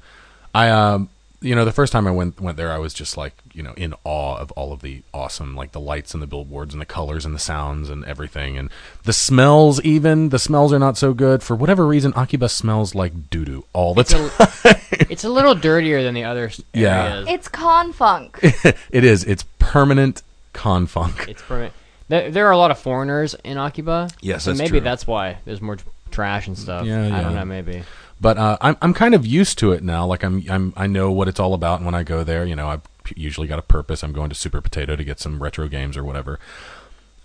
I um, you know, the first time I went went there, I was just like, you know, in awe of all of the awesome, like the lights and the billboards and the colors and the sounds and everything, and the smells. Even the smells are not so good for whatever reason. Akiba smells like doo doo all the time. It's a little dirtier than the other s- Yeah. areas. It's con funk. it is. It's permanent confunk. It's permanent. There, there are a lot of foreigners in Akiba. Yes, so that's maybe true. that's why there's more trash and stuff. Yeah, I yeah. don't know. Maybe. But uh, I'm I'm kind of used to it now. Like I'm I'm I know what it's all about. And when I go there, you know, I've usually got a purpose. I'm going to Super Potato to get some retro games or whatever.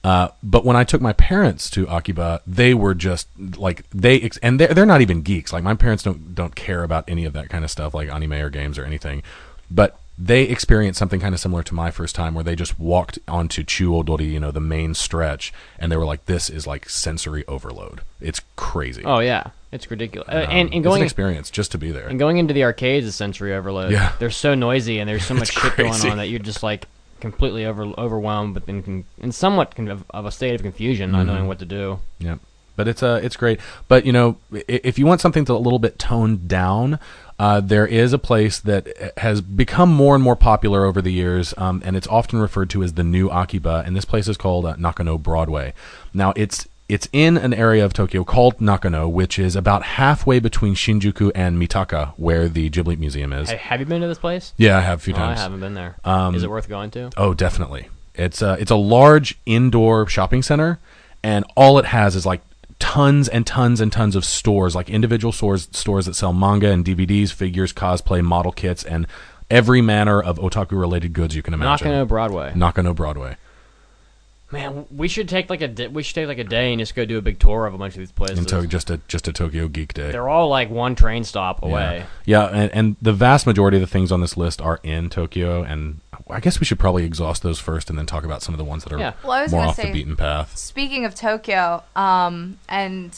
Uh, but when I took my parents to Akiba, they were just like they ex- and they're they're not even geeks. Like my parents don't don't care about any of that kind of stuff, like anime or games or anything. But they experienced something kind of similar to my first time, where they just walked onto Chuodori, you know, the main stretch, and they were like, "This is like sensory overload. It's crazy." Oh yeah, it's ridiculous. Uh, Um, and and it's going an experience just to be there. and going into the arcades is sensory overload. Yeah. they're so noisy and there's so much It's shit going on that you're just like completely over overwhelmed, but then con- in somewhat con- of, of a state of confusion, not Mm-hmm. knowing what to do. Yeah, but it's uh, it's great. But you know, i- if you want something to a little bit toned down, uh, there is a place that has become more and more popular over the years, um, and it's often referred to as the New Akiba. And this place is called uh, Nakano Broadway. Now, it's it's in an area of Tokyo called Nakano, which is about halfway between Shinjuku and Mitaka, where the Ghibli Museum is. Hey, have you been to this place? Yeah, I have a few Oh, I haven't been there. Um, is it worth going to? Oh, definitely. It's a it's a large indoor shopping center, and all it has is like tons and tons and tons of stores, like individual stores stores that sell manga and DVDs, figures, cosplay, model kits, and every manner of otaku related goods you can imagine. Nakano Broadway. Nakano Broadway. Man, we should take like a di- we should take like a day and just go do a big tour of a bunch of these places. In to- just a just a Tokyo Geek Day. They're all like one train stop away. Yeah, and, and the vast majority of the things on this list are in Tokyo, and I guess we should probably exhaust those first, and then talk about some of the ones that are Yeah. Well, I was more off say- the beaten path. Speaking of Tokyo, um, and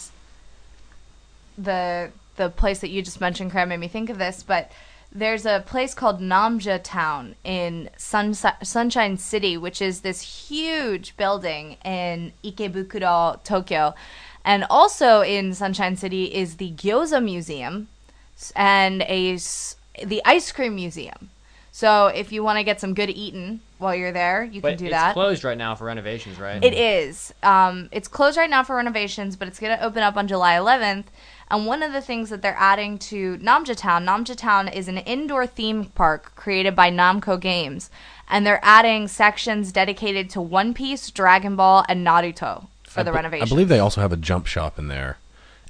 the the place that you just mentioned, Cram, made me think of this. But there's a place called Namja Town in Sun- Sunshine City, which is this huge building in Ikebukuro, Tokyo, and also in Sunshine City is the Gyoza Museum and a s- the ice cream museum. So if you want to get some good eating while you're there, you But can do it's that. It's closed right now for renovations, right? It is. Um, it's closed right now for renovations, but it's going to open up on July 11th. And one of the things that they're adding to Namja Town, Namja Town is an indoor theme park created by Namco Games, and they're adding sections dedicated to One Piece, Dragon Ball, and Naruto for I the be- renovation. I believe they also have a jump shop in there.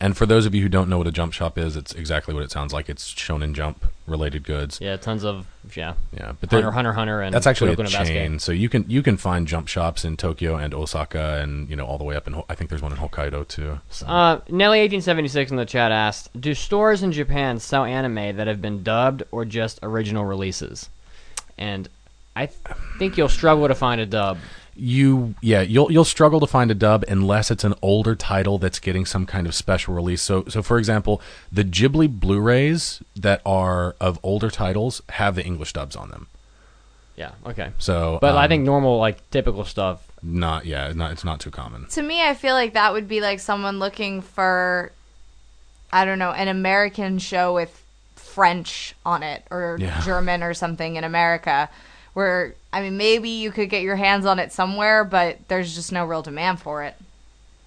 And for those of you who don't know what a jump shop is, it's exactly what it sounds like. It's Shonen Jump related goods. Yeah, tons of yeah. Yeah, but Hunter, they're- Hunter, Hunter, and That's actually a Kuroko no Basuke. chain. So you can you can find jump shops in Tokyo and Osaka, and you know all the way up in. Ho- I think there's one in Hokkaido too. So. Uh, Nelly1876 in the chat asked, "Do stores in Japan sell anime that have been dubbed or just original releases?" And I th- think you'll struggle to find a dub. You yeah you'll you'll struggle to find a dub unless it's an older title that's getting some kind of special release so so for example the ghibli blu-rays that are of older titles have the english dubs on them Yeah, okay. so But I um, think normal, like typical stuff. not yeah not it's not too common to me, I feel like that would be like someone looking for, I don't know, an American show with French on it or Yeah. German or something in America, where I mean, maybe you could get your hands on it somewhere, but there's just no real demand for it.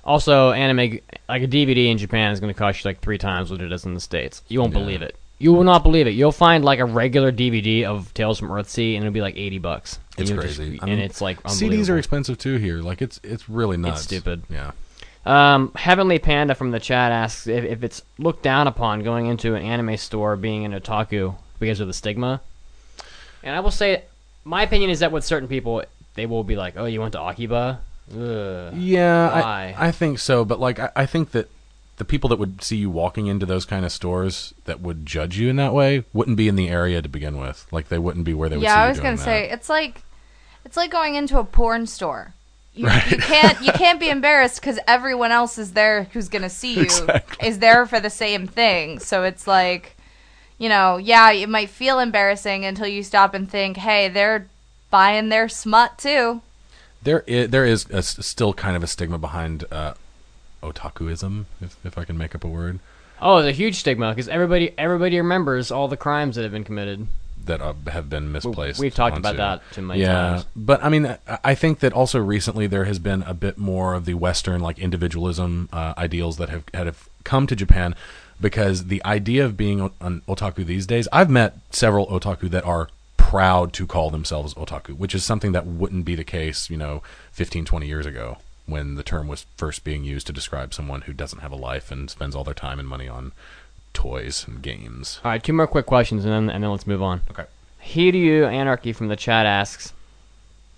Also, anime like a DVD in Japan is going to cost you like three times what it is in the states. You won't Yeah. believe it. You will not believe it. You'll find like a regular DVD of Tales from Earthsea, and it'll be like eighty bucks. And it's you'll just- crazy I and it's like cds are expensive too here like it's it's really nuts It's stupid. yeah Um, Heavenly Panda from the chat asks if, if it's looked down upon going into an anime store being an otaku because of the stigma. And I will say, my opinion is that with certain people, they will be like, "Oh, you went to Akiba." Ugh. Yeah, Why? I, I think so. But like, I, I think that the people that would see you walking into those kind of stores that would judge you in that way wouldn't be in the area to begin with. Like, they wouldn't be where they would. see yeah, I you was doing gonna that. say it's like it's like going into a porn store. You, Right. you can't you can't be embarrassed because everyone else is there who's gonna see you Exactly. is there for the same thing. So it's like, you know, yeah, it might feel embarrassing until you stop and think, hey, they're buying their smut too. there is, there is a s still kind of a stigma behind uh, otakuism, if if I can make up a word Oh, it's a huge stigma because everybody everybody remembers all the crimes that have been committed. that uh, have been misplaced. we've talked about onto- that too many yeah, times. but I mean, I- I think that also recently there has been a bit more of the Western like individualism uh, ideals that have have come to Japan because the idea of being an otaku these days. I've met several otaku that are proud to call themselves otaku, which is something that wouldn't be the case, you know, 15, 20 years ago when the term was first being used to describe someone who doesn't have a life and spends all their time and money on toys and games. All right, two more quick questions and then and then let's move on. Okay. Hiryu Anarchy from the chat asks,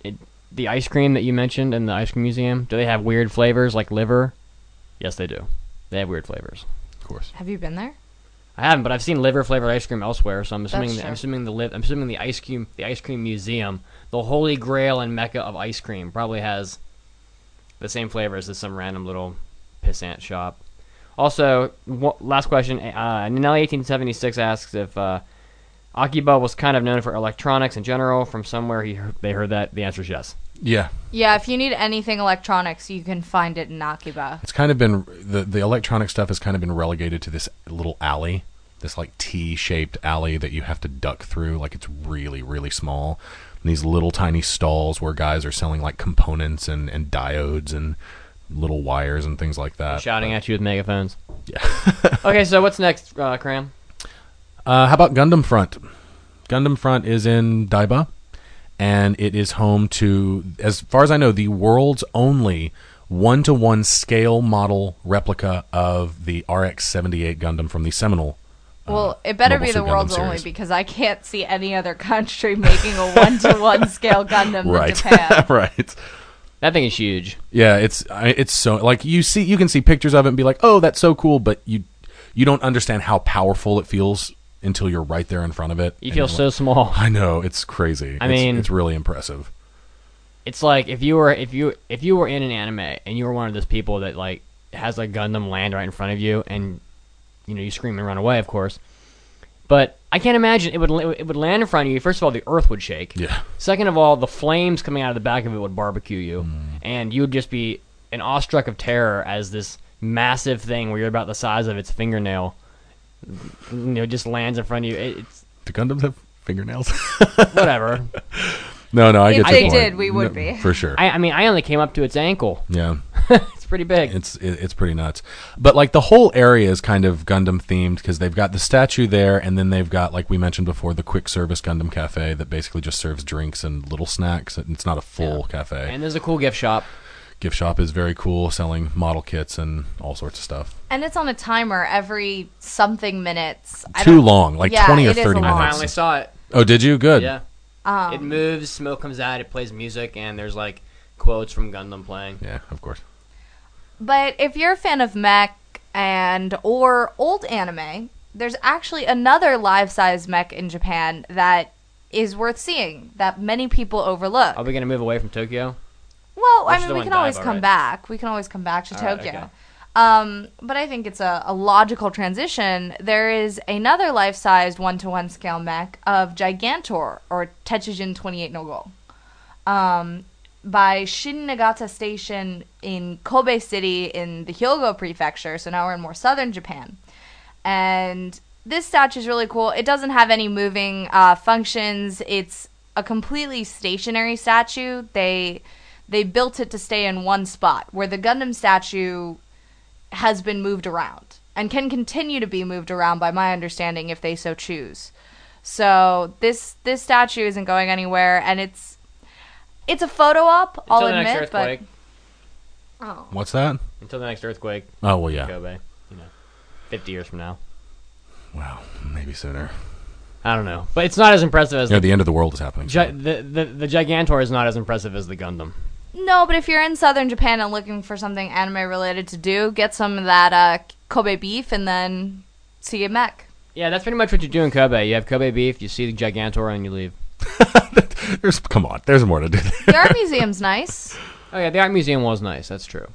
it, the ice cream that you mentioned in the ice cream museum, do they have weird flavors like liver? Yes, they do. They have weird flavors. Of course. Have you been there? I haven't, but I've seen liver flavored ice cream elsewhere. So I'm assuming That's that, I'm assuming the li- I'm assuming the ice cream the ice cream museum, the holy grail and mecca of ice cream, probably has the same flavors as some random little pissant shop. Also, w- last question. Uh, Nelly eighteen seventy six asks if uh, Akiba was kind of known for electronics in general. From somewhere he heard, they heard that. The answer is yes. Yeah, Yeah, if you need anything electronics, you can find it in Akiba. It's kind of been the the electronic stuff has kind of been relegated to this little alley, this like T-shaped alley that you have to duck through. Like it's really really small. And these little tiny stalls where guys are selling like components and and diodes and little wires and things like that. Shouting But- at you with megaphones. Yeah. okay, so what's next, uh, Cram? Uh, how about Gundam Front? Gundam Front is in Daiba, and it is home to, as far as I know, the world's only one-to-one scale model replica of the RX-78 Gundam from the Seminole. uh, Well, it better Mobile be the Suit Gundam world's only because I can't see any other country making a one-to-one scale Gundam than right, Japan. right. That thing is huge. Yeah, it's it's so like you see you can see pictures of it and be like, oh, that's so cool, but you you don't understand how powerful it feels until you're right there in front of it. You feel so like- small. I know it's crazy. I It's- mean- it's really impressive. It's like if you were if you if you were in an anime and you were one of those people that like has a Gundam land right in front of you and you know you scream and run away, of course. But I can't imagine it would it would land in front of you. First of all, the earth would shake. Yeah. Second of all, the flames coming out of the back of it would barbecue you, Mm. and you would just be an awestruck of terror as this massive thing where you're about the size of its fingernail, you know, just lands in front of you. It, it's Do Gundams have fingernails? whatever. no, no, I If get your they point. did, we would No, be. for sure. I, I mean, I only came up to its ankle. yeah, It's pretty big. it's it, it's pretty nuts. But like the whole area is kind of Gundam themed because they've got the statue there, and then they've got like we mentioned before the quick service Gundam cafe that basically just serves drinks and little snacks. It's not a full cafe. and there's a cool gift shop. Gift shop is very cool, selling model kits and all sorts of stuff. And it's on a timer every something minutes. Too long, like Yeah, twenty or it is thirty a I lot. minutes. finally saw it. Oh, did you? Good. Yeah. Um, It moves, smoke comes out, it plays music, and there's like quotes from Gundam playing. Yeah, of course. But if you're a fan of mech and or old anime, there's actually another life-size mech in Japan that is worth seeing that many people overlook. Are we gonna move away from Tokyo? Well, Which I mean, we can always come right? back. We can always come back to All right, Tokyo. okay. Um, but I think it's a, a logical transition. There is another life-sized one-to-one scale mech of Gigantor or Tetsujin 28 no Go. Um, by Shin Nagata Station in Kobe City in the Hyogo Prefecture. So now we're in more southern Japan. And this statue is really cool. It doesn't have any moving uh, functions. It's a completely stationary statue. They they built it to stay in one spot, where the Gundam statue has been moved around and can continue to be moved around, by my understanding, if they so choose. So this this statue isn't going anywhere, and it's it's a photo op. I'll Until the next admit, but. Oh. What's that? until the next earthquake, Oh well, yeah. Kobe. You know, 50 years from now. Wow, maybe sooner. I don't know, but it's not as impressive as Yeah, the, the end of the world is happening. Gi- the, the the Gigantor is not as impressive as the Gundam. No, but if you're in southern Japan and looking for something anime related to do, get some of that uh, Kobe beef and then see a mech. Yeah, that's pretty much what you do in Kobe. You have Kobe beef, you see the Gigantor, and you leave. There's come on. There's more to do. The art museum's nice, Oh yeah, the art museum was nice. That's true.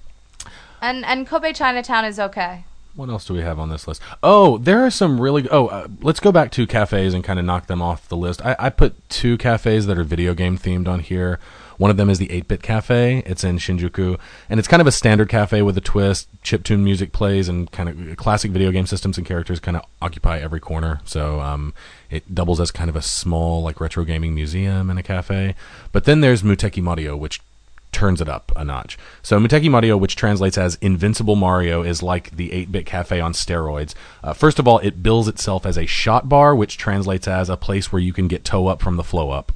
and and Kobe Chinatown is okay. What else do we have on this list? Oh, there are some really. Oh, uh, let's go back to cafes and kind of knock them off the list. I, I put two cafes that are video game themed on here. One of them is the 8 Bit Cafe. It's in Shinjuku. And it's kind of a standard cafe with a twist. Chiptune music plays, and kind of classic video game systems and characters kind of occupy every corner. So um, it doubles as kind of a small, like, retro gaming museum and a cafe. But then there's Muteki Mario, which turns it up a notch. So Muteki Mario, which translates as Invincible Mario, is like the 8-bit cafe on steroids. Uh, first of all, it bills itself as a shot bar, which translates as a place where you can get toe up from the flow up.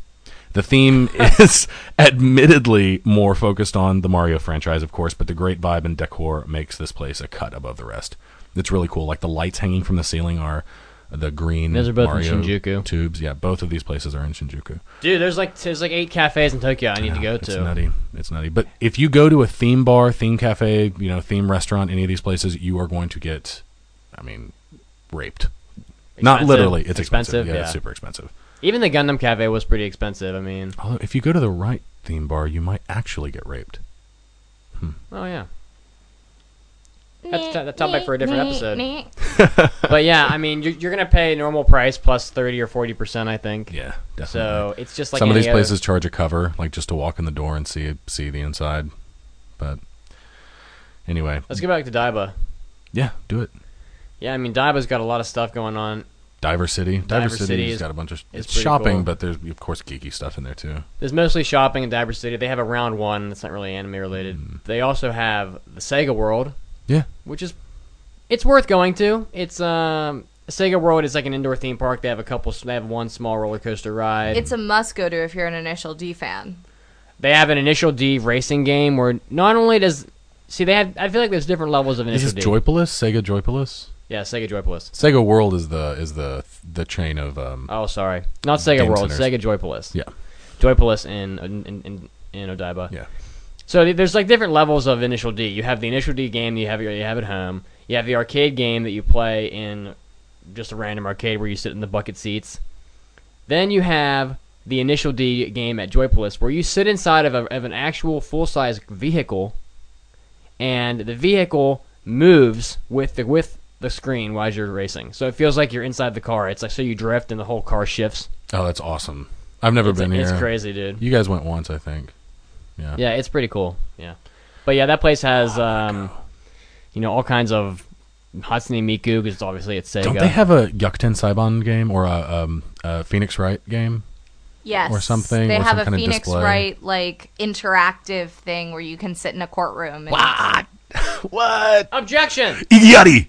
The theme is admittedly more focused on the Mario franchise, of course, but the great vibe and decor makes this place a cut above the rest. It's really cool. Like the lights hanging from the ceiling are the green Those are both in Shinjuku. tubes. Yeah, both of these places are in Shinjuku. Dude, there's like there's like eight cafes in Tokyo I need to go It's to. It's nutty. It's nutty. But if you go to a theme bar, theme cafe, you know, theme restaurant, any of these places, you are going to get, I mean, raped. Not literally. It's expensive. Expensive, Yeah, yeah. it's super expensive. Even the Gundam cafe was pretty expensive. I mean, Although, if you go to the right theme bar, you might actually get raped. Hmm. oh yeah. That's a topic for a different episode. But yeah, I mean, you're, you're gonna pay normal price plus thirty or forty percent, I think. Yeah, definitely. So it's just like Some of any these other- places charge a cover, like just to walk in the door and see see the inside. But anyway, Let's get back to Daiba. yeah, do it. Yeah, I mean, Daiba's got a lot of stuff going on. Diver City. Diver, Diver City's City is- got a bunch of is it's pretty shopping, cool. but there's of course geeky stuff in there too. There's mostly shopping in Diver City. They have a round one that's not really anime related. Hmm. They also have the Sega World, Yeah, which is it's worth going to. It's um Sega World is like an indoor theme park. They have a couple. They have one small roller coaster ride. It's a must go to if you're an Initial D fan. they have an Initial D racing game where not only does see they have. I feel like there's different levels of Is Initial this D. Joypolis? Sega Joypolis? Yeah, Sega Joypolis. Sega World is the is the the chain of um Oh, sorry, not Sega Game World. centers. Sega Joypolis. yeah Joypolis in in in, in Odaiba. yeah. So there's like different levels of Initial D. You have the Initial D game that you have you have at home. You have the arcade game that you play in just a random arcade where you sit in the bucket seats. Then you have the Initial D game at Joypolis where you sit inside of, a, of an actual full size vehicle, and the vehicle moves with the with the screen while you're racing. So it feels like you're inside the car. It's like so you drift and the whole car shifts. Oh, that's awesome. I've never It's, been it's here. It's crazy, dude. You guys went once, I think. Yeah. Yeah, it's pretty cool. Yeah, but yeah, that place has um, you know all kinds of Hatsune Miku because obviously it's Sega. Don't they have a Gyakuten Saiban game or a, um, a Phoenix Wright game? Yes. Or something, They or have some a kind Phoenix display. Wright like interactive thing where you can sit in a courtroom. and- What? what? Objection. Idiotti!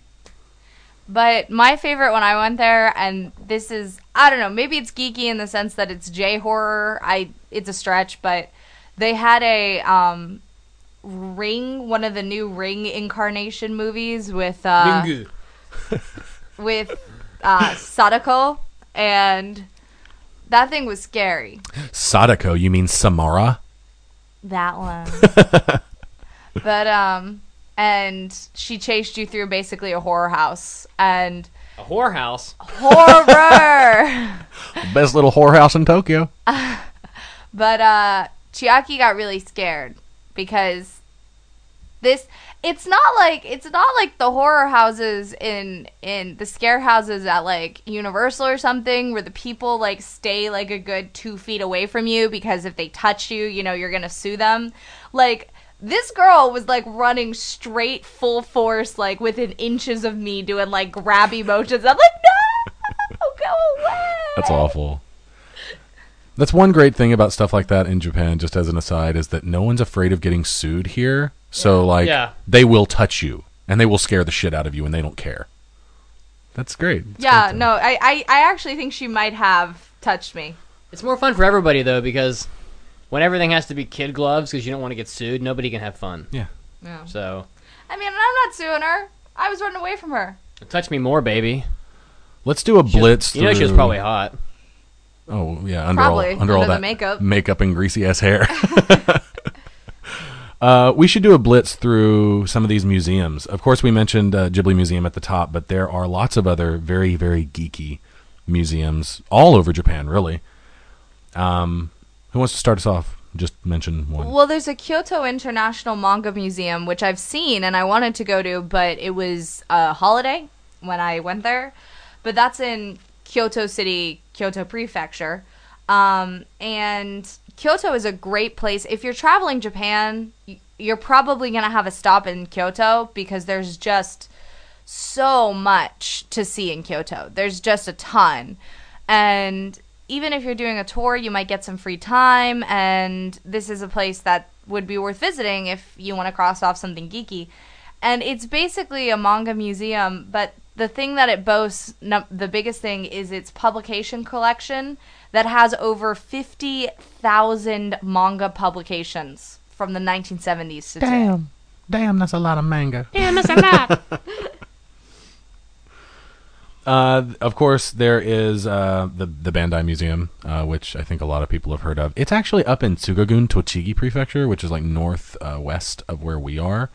But my favorite when I went there, and this is I don't know, maybe it's geeky in the sense that it's J horror. I it's a stretch, but they had a um, Ring, one of the new Ring incarnation movies with uh, with uh, Sadako, and that thing was scary. Sadako, you mean Samara? That one. but um and she chased you through basically a horror house and A whorehouse. A horror. Best little whorehouse in Tokyo. but uh Chiaki got really scared because this it's not like it's not like the horror houses in in the scare houses at like Universal or something where the people like stay like a good two feet away from you because if they touch you, you know, you're gonna sue them. Like this girl was like running straight full force, like within inches of me, doing like grabby motions. I'm like, no, go away. That's awful. That's one great thing about stuff like that in Japan, just as an aside, is that no one's afraid of getting sued here. So, like, Yeah. they will touch you and they will scare the shit out of you and they don't care. That's great. It's Yeah, great no, I, I, I actually think she might have touched me. It's more fun for everybody though because when everything has to be kid gloves because you don't want to get sued, nobody can have fun. Yeah. Yeah. So, I mean, I'm not suing her. I was running away from her. touch me more, baby. Let's do a blitz. You know she was through- probably hot. Oh yeah, under Probably, all under all under the that makeup. makeup and greasy ass hair. uh, we should do a blitz through some of these museums. Of course, we mentioned uh, Ghibli Museum at the top, but there are lots of other very very geeky museums all over Japan. Really. Um, who wants to start us off? Just mention one. Well, there's a Kyoto International Manga Museum, which I've seen and I wanted to go to, but it was a holiday when I went there. But that's in Kyoto City, Kyoto Prefecture. Um, and Kyoto is a great place. If you're traveling Japan, you're probably going to have a stop in Kyoto because there's just so much to see in Kyoto. There's just a ton. And even if you're doing a tour, you might get some free time. And this is a place that would be worth visiting if you want to cross off something geeky. And it's basically a manga museum, but the thing that it boasts, no, the biggest thing, is its publication collection that has over 50,000 manga publications from the 1970s to today. Damn, damn, that's a lot of manga. Damn, that's a lot. Uh, of course, there is uh, the the Bandai Museum, uh, which I think a lot of people have heard of. It's actually up in Tsugagun, Tochigi Prefecture, which is like northwest uh, of where we are.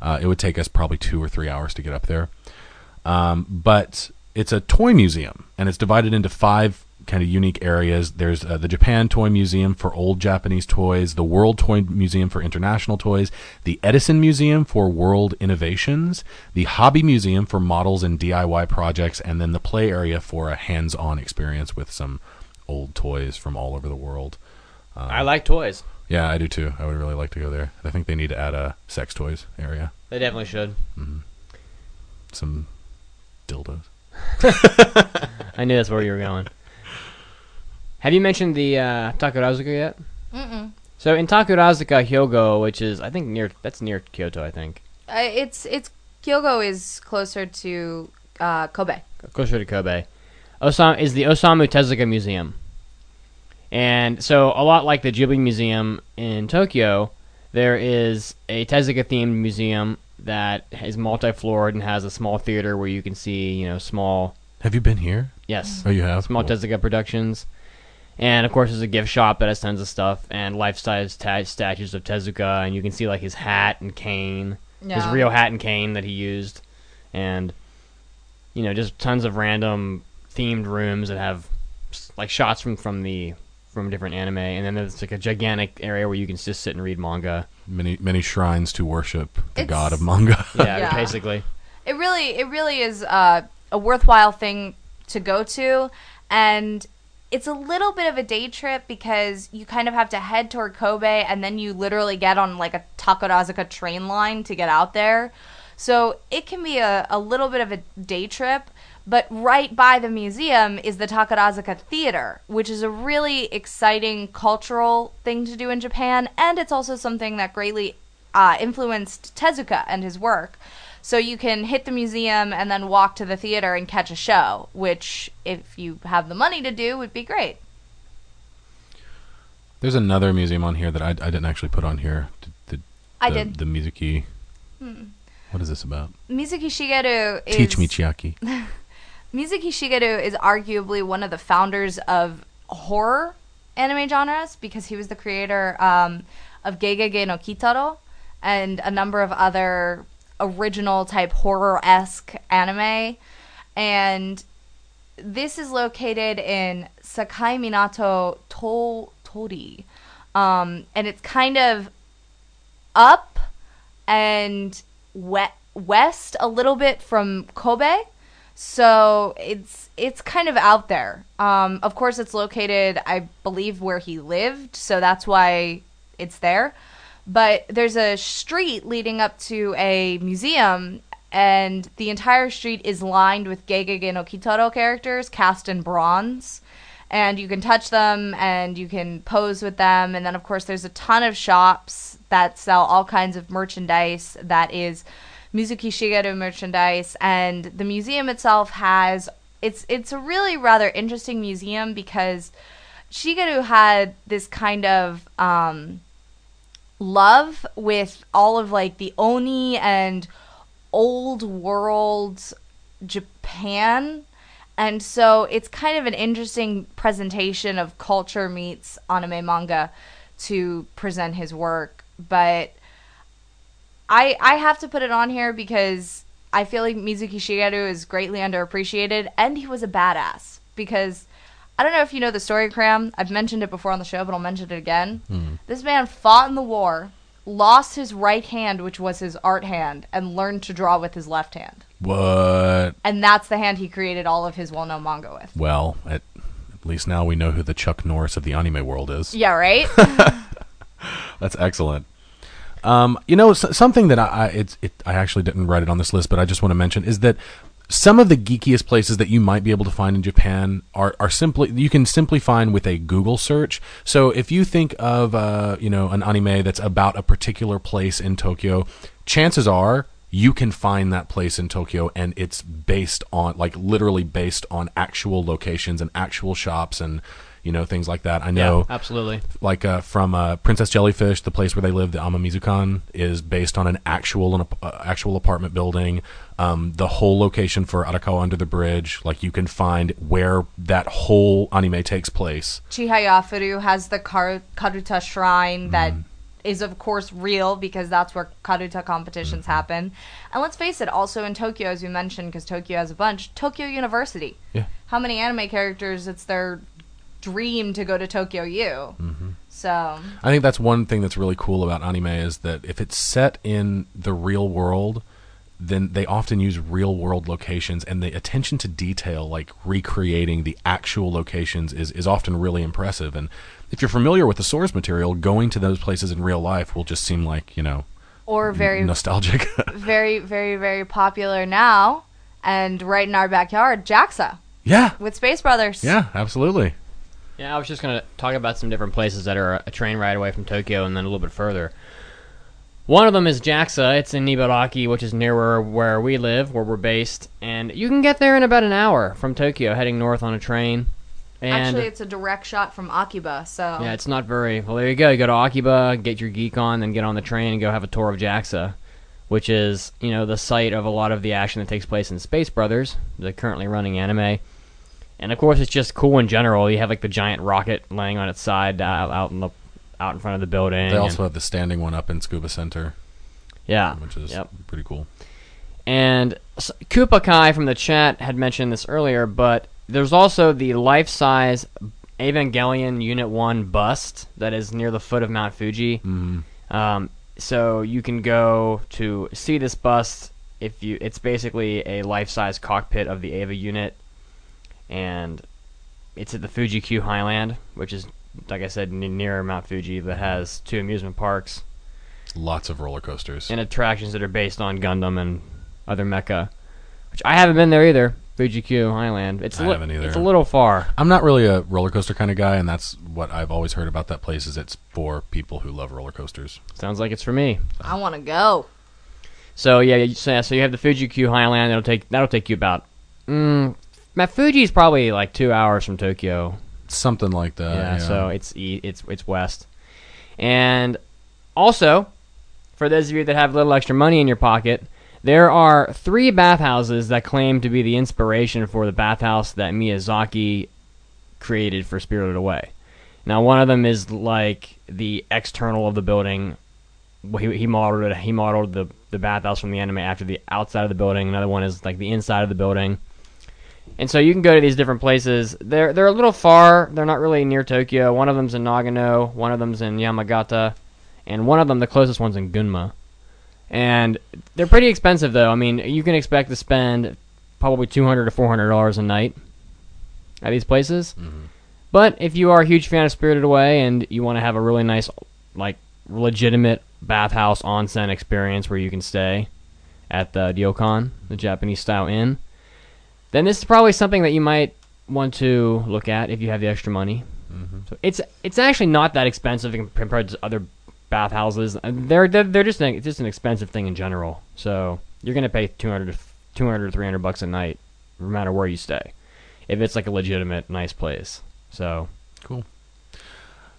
Uh, it would take us probably two or three hours to get up there. Um, but it's a toy museum, and it's divided into five kind of unique areas. There's uh, the Japan Toy Museum for old Japanese toys, the World Toy Museum for international toys, the Edison Museum for world innovations, the Hobby Museum for models and DIY projects, and then the play area for a hands-on experience with some old toys from all over the world. I like toys. Yeah, I do too. I would really like to go there. I think they need to add a sex toys area, They definitely should. some dildos. I knew that's where you were going. Have you mentioned the uh, Takarazuka yet? Mm-mm. So in Takarazuka, Hyogo, which is I think near that's near Kyoto, I think, Uh, it's it's Kyogo is closer to uh, Kobe. closer to Kobe. Osam is the Osamu Tezuka Museum, and so a lot like the Ghibli Museum in Tokyo, there is a Tezuka themed museum that is multi-floored and has a small theater where you can see you know small Have you been here? yes Oh, you have. small Cool. Tezuka productions. And of course, there's a gift shop that has tons of stuff and life-size ta- statues of Tezuka, and you can see like his hat and cane, his real hat and cane that he used, and you know just tons of random themed rooms that have like shots from from the from different anime, and then there's like a gigantic area where you can just sit and read manga. many many shrines to worship the It's- god of manga. Yeah, Yeah. basically. It really, it really is uh, a worthwhile thing to go to, and it's a little bit of a day trip because you kind of have to head toward Kobe, and then you literally get on like a Takarazuka train line to get out there. So it can be a, a little bit of a day trip, but right by the museum is the Takarazuka Theater, which is a really exciting cultural thing to do in Japan, and it's also something that greatly uh, influenced Tezuka and his work. So you can hit the museum and then walk to the theater and catch a show, which, if you have the money to do, would be great. There's another museum on here that I, I didn't actually put on here. The, the, I the, did. The Mizuki. What is this about? Mizuki Shigeru is Teach me Chiaki. Mizuki Shigeru is arguably one of the founders of horror anime genres because he was the creator um, of Gegege no Kitaro and a number of other original type horror esque anime. And this is located in Sakai Minato to- Tori. Um, and it's kind of up and we- west a little bit from Kobe. So it's it's kind of out there. Um, of course, it's located, I believe, where he lived, so that's why it's there. But there's a street leading up to a museum, and the entire street is lined with Gegege no Kitaro characters cast in bronze. And you can touch them and you can pose with them. And then, of course, there's a ton of shops that sell all kinds of merchandise that is Mizuki Shigeru merchandise, and the museum itself has it's it's a really rather interesting museum because Shigeru had this kind of um, love with all of like the oni and old world Japan. And so it's kind of an interesting presentation of culture meets anime manga to present his work, but I I have to put it on here because I feel like Mizuki Shigeru is greatly underappreciated and he was a badass because I don't know if you know the story, Cram. I've mentioned it before on the show, but I'll mention it again. This man fought in the war, lost his right hand, which was his art hand, and learned to draw with his left hand. What? And that's the hand he created all of his well-known manga with. Well, at, at least now we know who the Chuck Norris of the anime world is. Yeah, right? That's excellent. Um, you know, s- something that I, I it's it, I actually didn't write it on this list, but I just want to mention is that some of the geekiest places that you might be able to find in Japan are, are simply you can simply find with a Google search. So if you think of uh, you know an anime that's about a particular place in Tokyo, chances are you can find that place in Tokyo and it's based on like literally based on actual locations and actual shops and you know things like that. I know absolutely. like uh, from uh, Princess Jellyfish, the place where they live, the Amamizukan, is based on an actual an, uh, actual apartment building. Um, the whole location for Arakawa Under the Bridge, like you can find where that whole anime takes place. Chihayafuru has the Kar- Karuta shrine that mm. is of course real because that's where Karuta competitions mm-hmm. happen. And let's face it, also in Tokyo, as we mentioned, because Tokyo has a bunch, Tokyo University. Yeah. How many anime characters? It's their dream to go to Tokyo U. Mm-hmm. So I think that's one thing that's really cool about anime is that if it's set in the real world, then they often use real world locations and the attention to detail, like recreating the actual locations, is, is often really impressive. And if you're familiar with the source material, going to those places in real life will just seem like, you know, or very nostalgic. very very very popular now and right in our backyard, JAXA yeah. with Space Brothers. Yeah, absolutely. Yeah, I was just gonna talk about some different places that are a train ride away from Tokyo, and then a little bit further. One of them is JAXA. It's in Ibaraki, which is near where, where we live, where we're based, and you can get there in about an hour from Tokyo, heading north on a train. And Actually, it's a direct shot from Akiba, so yeah, it's not very well. There you go. You go to Akiba, get your geek on, then get on the train and go have a tour of JAXA, which is you know the site of a lot of the action that takes place in Space Brothers, the currently running anime. And of course, it's just cool in general. You have like the giant rocket laying on its side uh, out in the out in front of the building. They and- also have the standing one up in Tsukuba Center, yeah, which is Yep. pretty cool. And s- Koopa Kai from the chat had mentioned this earlier, but there's also the life-size Evangelion Unit One bust that is near the foot of Mount Fuji. Mhm. Um, so you can go to see this bust if you. It's basically a life-size cockpit of the Eva unit, and it's at the Fuji Q Highland, which is, like I said, n- near Mount Fuji, that has two amusement parks Lots of roller coasters. and attractions that are based on Gundam and other mecha, which I haven't been there either. Fuji Q Highland. It's a I li- haven't either. It's a little far. I'm not really a roller coaster kind of guy, and that's what I've always heard about that place. Is it's for people who love roller coasters. Sounds like it's for me. I want to go. So yeah, you, so, so you have the Fuji Q Highland. That'll take that'll take you about. Mm, Mount Fuji's probably like two hours from Tokyo. Something like that. yeah, yeah. so it's e- it's it's west, and also for those of you that have a little extra money in your pocket, there are three bathhouses that claim to be the inspiration for the bathhouse that Miyazaki created for Spirited Away. Now, one of them is like the external of the building. He, he modeled it. He modeled the the bathhouse from the anime after the outside of the building. Another one is like the inside of the building. And so you can go to these different places. They're they're a little far. They're not really near Tokyo. One of them's in Nagano. One of them's in Yamagata, and one of them, the closest one's in Gunma. And they're pretty expensive though. I mean, you can expect to spend probably two hundred to four hundred dollars a night at these places. Mm-hmm. But if you are a huge fan of Spirited Away and you want to have a really nice, like legitimate bathhouse onsen experience where you can stay at the ryokan, the Japanese style inn, then this is probably something that you might want to look at if you have the extra money. So it's it's actually not that expensive compared to other bathhouses. They're they're, they're just an, it's just an expensive thing in general. So you're gonna pay 200 to 200 or 300 bucks a night, no matter where you stay, if it's like a legitimate nice place. So Cool.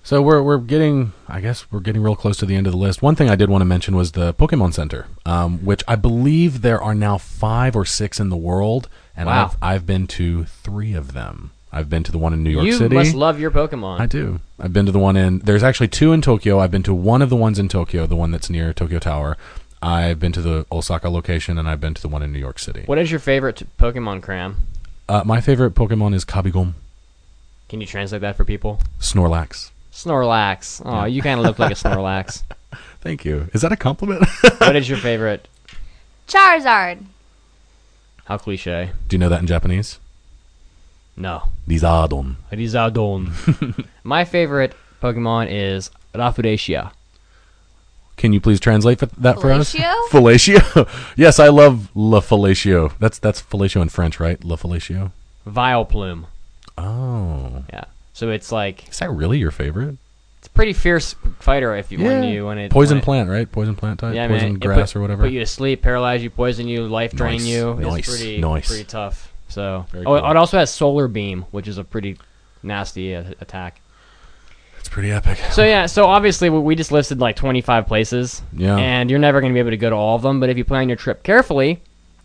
So we're we're getting, I guess we're getting real close to the end of the list. One thing I did want to mention was the Pokemon Center, um, which I believe there are now five or six in the world, and Wow. I've I've been to three of them. I've been to the one in New York you City. You must love your Pokemon. I do. I've been to the one in. There's actually two in Tokyo. I've been to one of the ones in Tokyo, the one that's near Tokyo Tower. I've been to the Osaka location, and I've been to the one in New York City. What is your favorite t- Pokemon cram? Uh, my favorite Pokemon is Kabigon, Can you translate that for people? Snorlax. Snorlax. Oh, you kind of look like a Snorlax. Thank you. Is that a compliment? what is your favorite? Charizard. How cliche. Do you know that in Japanese? No. Lizardon. Rizardon. My favorite Pokemon is Rafflesia. Can you please translate for, that for us? Fellatio? Fellatio. yes, I love La Fellatio. That's that's fellatio in French, right? La Fellatio. Vileplume. Oh, Yeah. So it's like is that really your favorite? It's a pretty fierce fighter if you when you when it poison when it- plant, right? Poison plant type. Yeah, poison man. Grass put, or whatever. Put you to sleep, paralyze you, poison you, life drain Nice, you. nice, It's pretty nice. pretty tough. So Very oh, cool. it also has Solar Beam, which is a pretty nasty uh, attack. it's pretty epic. So yeah, so obviously we- we just listed like 25 places. Yeah. And you're never going to be able to go to all of them, but if you plan your trip carefully,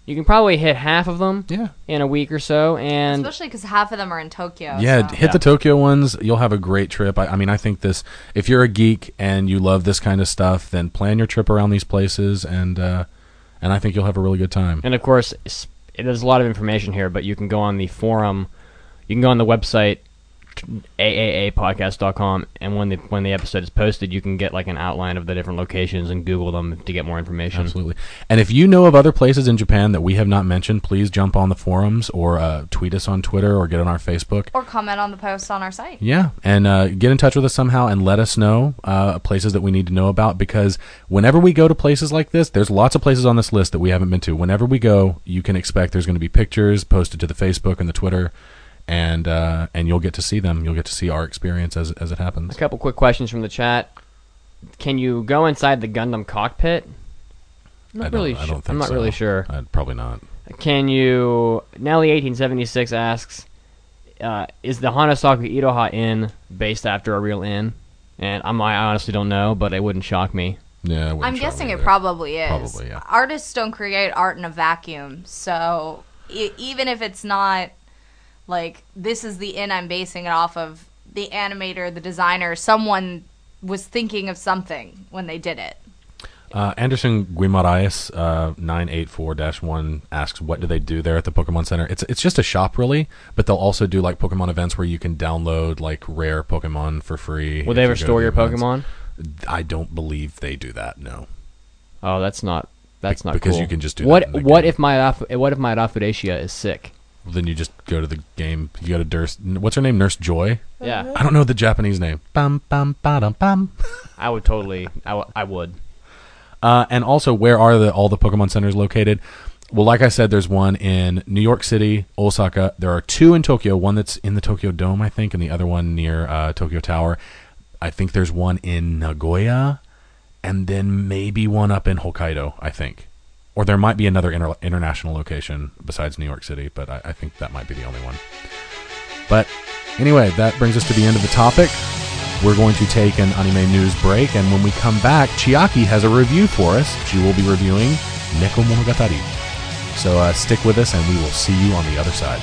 you can probably hit half of them Yeah. in a week or so. And Especially because half of them are in Tokyo. Yeah, so. hit Yeah. the Tokyo ones. You'll have a great trip. I, I mean, I think this. If you're a geek and you love this kind of stuff, then plan your trip around these places, and uh, and I think you'll have a really good time. and of course, s- there's a lot of information here, but you can go on the forum, you can go on the website aaapodcast.com and when the when the episode is posted you can get like an outline of the different locations and google them to get more information Absolutely. And if you know of other places in Japan that we have not mentioned, please jump on the forums or uh, tweet us on Twitter or get on our Facebook. Or comment on the post on our site. Yeah, and uh, get in touch with us somehow and let us know uh, places that we need to know about because whenever we go to places like this, there's lots of places on this list that we haven't been to. Whenever we go, you can expect there's going to be pictures posted to the Facebook and the Twitter, and uh, and you'll get to see them. You'll get to see our experience as as it happens. a couple quick questions from the chat can you go inside the gundam cockpit I'm I not don't- really I su- don't think I'm not so. really sure I'd probably not. Can you? Nelly eighteen seventy six asks, uh, is the Hanasaku Iroha Inn based after a real inn? And I'm, I honestly don't know, but it wouldn't shock me. Yeah, it wouldn't I'm shock guessing me it probably is. Probably, yeah. Artists don't create art in a vacuum, so e- even if it's not like this is the inn I'm basing it off of, the animator, the designer, someone was thinking of something when they did it. Uh, Anderson Guimaraes, uh, 984-1 asks, what do they do there at the Pokemon Center? It's it's just a shop, really, but they'll also do, like, Pokemon events where you can download, like, rare Pokemon for free. Will they ever go to store the your events. Pokemon? I don't believe they do that, no. Oh, that's not. That's Be- not because cool. you can just do what in what game. if my what if my Rafflesia is sick? Then you just go to the game, you go to Nurse, what's her name, Nurse Joy? Yeah, I don't know the Japanese name. Bum, bum, ba-dum, bum. I would totally. I, w- I would. Uh, and also, where are the all the Pokemon centers located? Well, like I said, there's one in New York City, Osaka. There are two in Tokyo. One that's in the Tokyo Dome, I think, and the other one near uh, Tokyo Tower. I think there's one in Nagoya, and then maybe one up in Hokkaido. I think, or there might be another inter- international location besides New York City, but I, I think that might be the only one. But anyway, that brings us to the end of the topic. We're going to take an anime news break, and when we come back, Chiaki has a review for us. She will be reviewing Neko Monogatari. So uh, stick with us, and we will see you on the other side.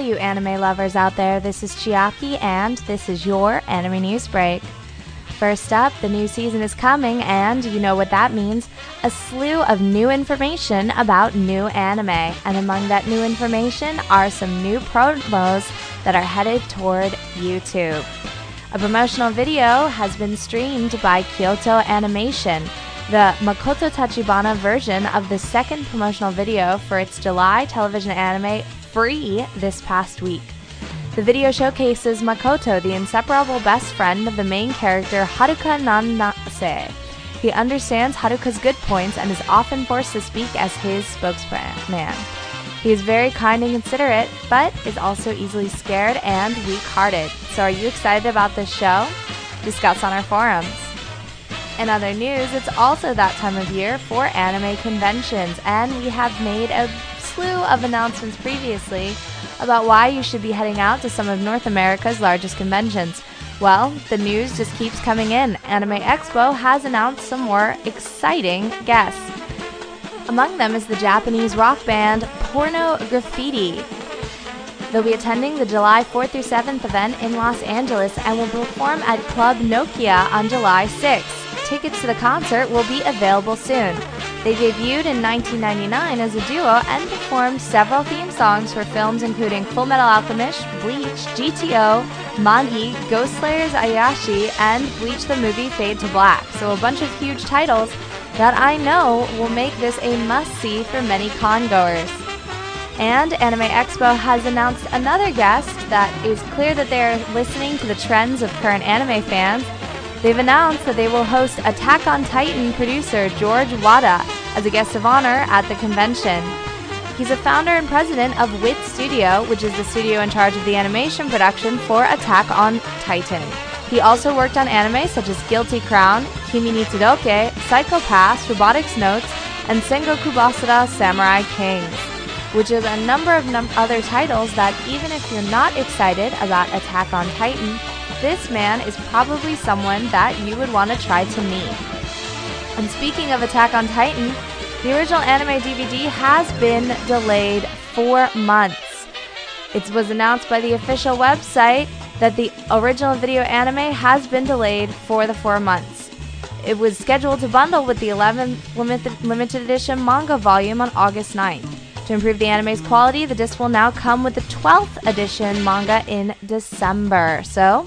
You anime lovers out there, this is Chiaki, and this is your anime news break. First up, the new season is coming, and you know what that means a slew of new information about new anime. And among that new information are some new promos that are headed toward YouTube. A promotional video has been streamed by Kyoto Animation, the Makoto Tachibana version of the second promotional video for its July television anime Free this past week. The video showcases Makoto, the inseparable best friend of the main character Haruka Nanase. He understands Haruka's good points and is often forced to speak as his spokesman. He is very kind and considerate, but is also easily scared and weak hearted. So, are you excited about this show? Discuss on our forums. In other news, it's also that time of year for anime conventions, and we have made a slew of announcements previously about why you should be heading out to some of North America's largest conventions. Well, the news just keeps coming in. Anime Expo has announced some more exciting guests. Among them is the Japanese rock band Porno Graffitti. They'll be attending the July 4th through 7th event in Los Angeles and will perform at Club Nokia on July 6th. Tickets to the concert will be available soon. They debuted in 1999 as a duo and performed several theme songs for films including Full Metal Alchemist, Bleach, GTO, Magi, Ghost Slayers Ayashi, and Bleach the movie Fade to Black. So a bunch of huge titles that I know will make this a must-see for many congoers. And Anime Expo has announced another guest that is clear that they're listening to the trends of current anime fans. They've announced that they will host Attack on Titan producer George Wada as a guest of honor at the convention. He's a founder and president of WIT Studio, which is the studio in charge of the animation production for Attack on Titan. He also worked on anime such as Guilty Crown, Kimi ni Todoke, Psycho Pass, Robotics Notes, and Sengoku Basara Samurai Kings which is a number of num- other titles that even if you're not excited about Attack on Titan, this man is probably someone that you would want to try to meet. And speaking of Attack on Titan, the original anime DVD has been delayed four months. It was announced by the official website that the original video anime has been delayed for the four months. It was scheduled to bundle with the 11th limited, limited edition manga volume on August 9th. To improve the anime's quality, the disc will now come with the 12th edition manga in December. So,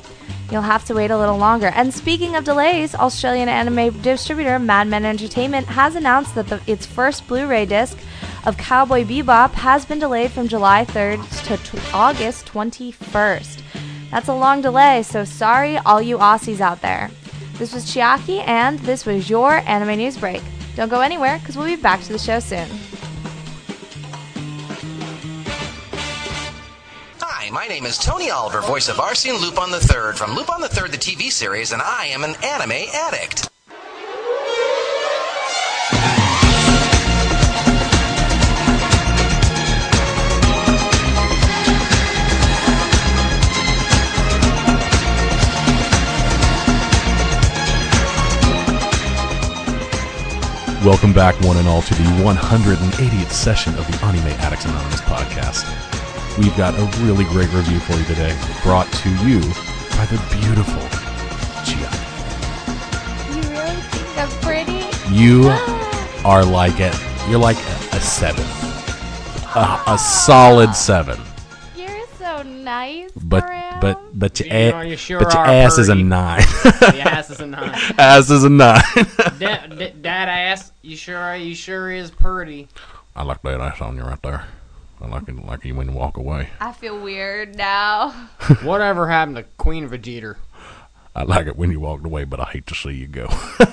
you'll have to wait a little longer. And speaking of delays, Australian anime distributor Madman Entertainment has announced that the, its first Blu ray disc of Cowboy Bebop has been delayed from July 3rd to t- August 21st. That's a long delay, so sorry, all you Aussies out there. This was Chiaki, and this was your anime news break. Don't go anywhere, because we'll be back to the show soon. My name is Tony Oliver, voice of Arsene Lupin III from Lupin III, the TV series, and I am an anime addict. Welcome back, one and all, to the 180th session of the Anime Addicts Anonymous podcast. We've got a really great review for you today, brought to you by the beautiful Chiaki. You really think I'm pretty? You ah. are like a, you're like a, a seven, a, a solid seven. You're so nice. But Graham. but but your, You a- know, you sure but your are ass is a pretty. nine. The ass is a nine. ass is a nine. that, that, that ass, you sure are you sure is pretty. I like that ass on you right there. I like it like you when you walk away. I feel weird now. Whatever happened to Queen Vegeta? I like it when you walked away, but I hate to see you go.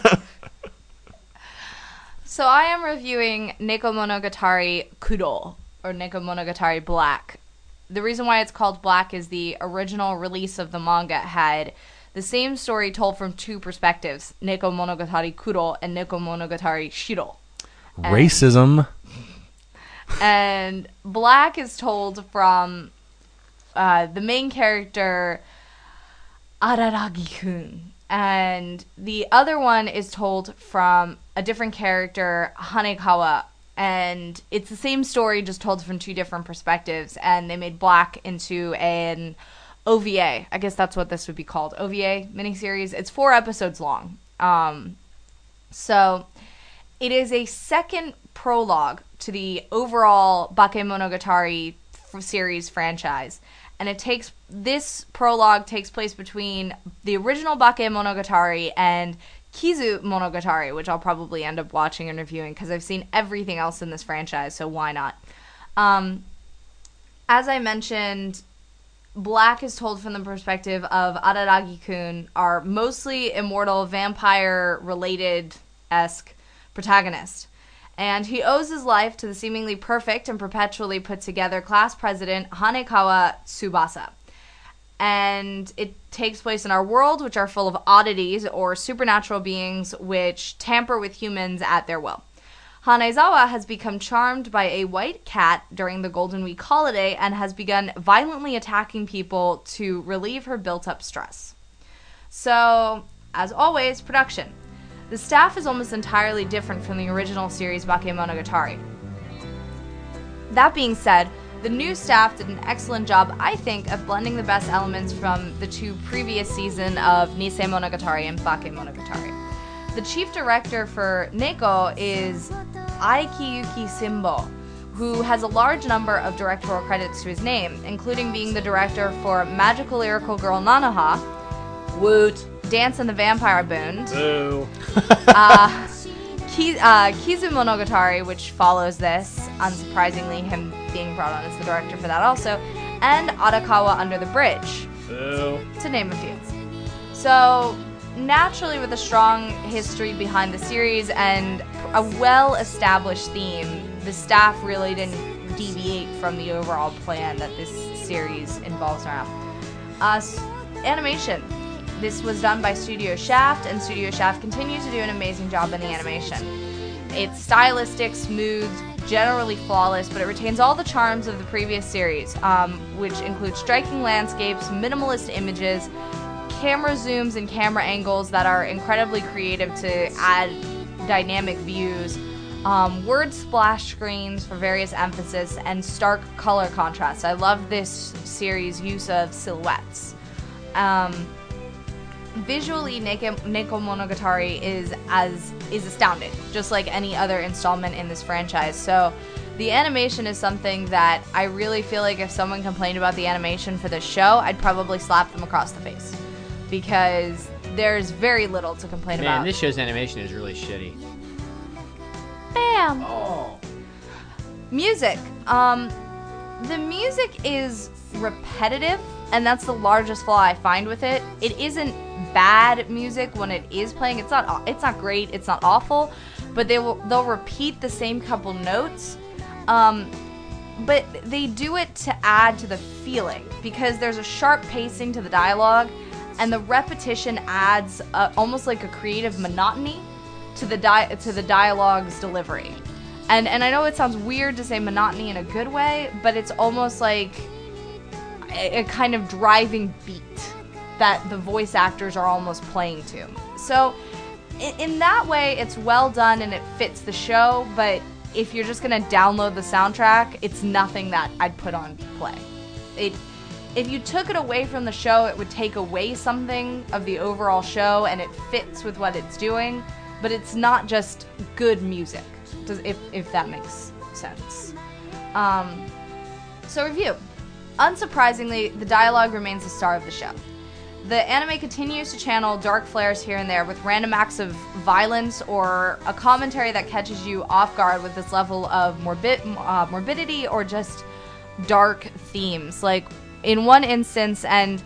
So I am reviewing Neko Monogatari Kuro or Neko Monogatari Black. The reason why it's called Black is the original release of the manga had the same story told from two perspectives: Neko Monogatari Kuro and Neko Monogatari Shiro. Racism. And Black is told from uh, the main character Araragi-kun, and the other one is told from a different character Hanekawa. And it's the same story, just told from two different perspectives. And they made Black into an OVA. I guess that's what this would be called OVA miniseries. It's four episodes long. Um, so it is a second prologue to the overall Bakemonogatari f- series franchise. And it takes this prologue takes place between the original Bakemonogatari and Kizu Monogatari, which I'll probably end up watching and reviewing because I've seen everything else in this franchise, so why not? Um, as I mentioned, Black is told from the perspective of Araragi-kun, our mostly immortal vampire-related esque protagonist. And he owes his life to the seemingly perfect and perpetually put together class president Hanekawa Tsubasa. And it takes place in our world, which are full of oddities or supernatural beings which tamper with humans at their will. Hanekawa has become charmed by a white cat during the Golden Week holiday and has begun violently attacking people to relieve her built up stress. So, as always, production. The staff is almost entirely different from the original series Bakemonogatari. That being said, the new staff did an excellent job, I think, of blending the best elements from the two previous season of Nise Monogatari and Bakemonogatari. The chief director for Neko is Akiyuki Shinbo, who has a large number of directorial credits to his name, including being the director for Magical Lyrical Girl Nanoha, Woot, Dance and the Vampire Bund, Boo. uh, Ki- uh, Kizu Monogatari, which follows this, unsurprisingly, him being brought on as the director for that also, and Arakawa Under the Bridge, Boo. to name a few. So, naturally, with a strong history behind the series and a well established theme, the staff really didn't deviate from the overall plan that this series involves around. Uh, animation. This was done by Studio Shaft, and Studio Shaft continues to do an amazing job in the animation. It's stylistic, smooth, generally flawless, but it retains all the charms of the previous series, um, which include striking landscapes, minimalist images, camera zooms and camera angles that are incredibly creative to add dynamic views, um, word splash screens for various emphasis, and stark color contrast. I love this series' use of silhouettes. Um, visually Neko, Neko Monogatari is as is astounding, just like any other installment in this franchise. So the animation is something that I really feel like if someone complained about the animation for this show, I'd probably slap them across the face because there's very little to complain Man, about. Man, this show's animation is really shitty. Bam. Music. Um, the music is repetitive, and that's the largest flaw I find with it. It isn't bad music when it is playing. It's not. It's not great. It's not awful, but they will. They'll repeat the same couple notes. Um, but they do it to add to the feeling because there's a sharp pacing to the dialogue, and the repetition adds a, almost like a creative monotony to the di- to the dialogue's delivery. And and I know it sounds weird to say monotony in a good way, but it's almost like a, a kind of driving beat that the voice actors are almost playing to. So in, in that way, it's well done and it fits the show. But if you're just gonna download the soundtrack, it's nothing that I'd put on play. It if you took it away from the show, it would take away something of the overall show, and it fits with what it's doing. But it's not just good music, if if that makes sense. Um, so review. Unsurprisingly, the dialogue remains the star of the show. The anime continues to channel dark flares here and there with random acts of violence or a commentary that catches you off guard with this level of morbid, uh, morbidity or just dark themes. Like in one instance, and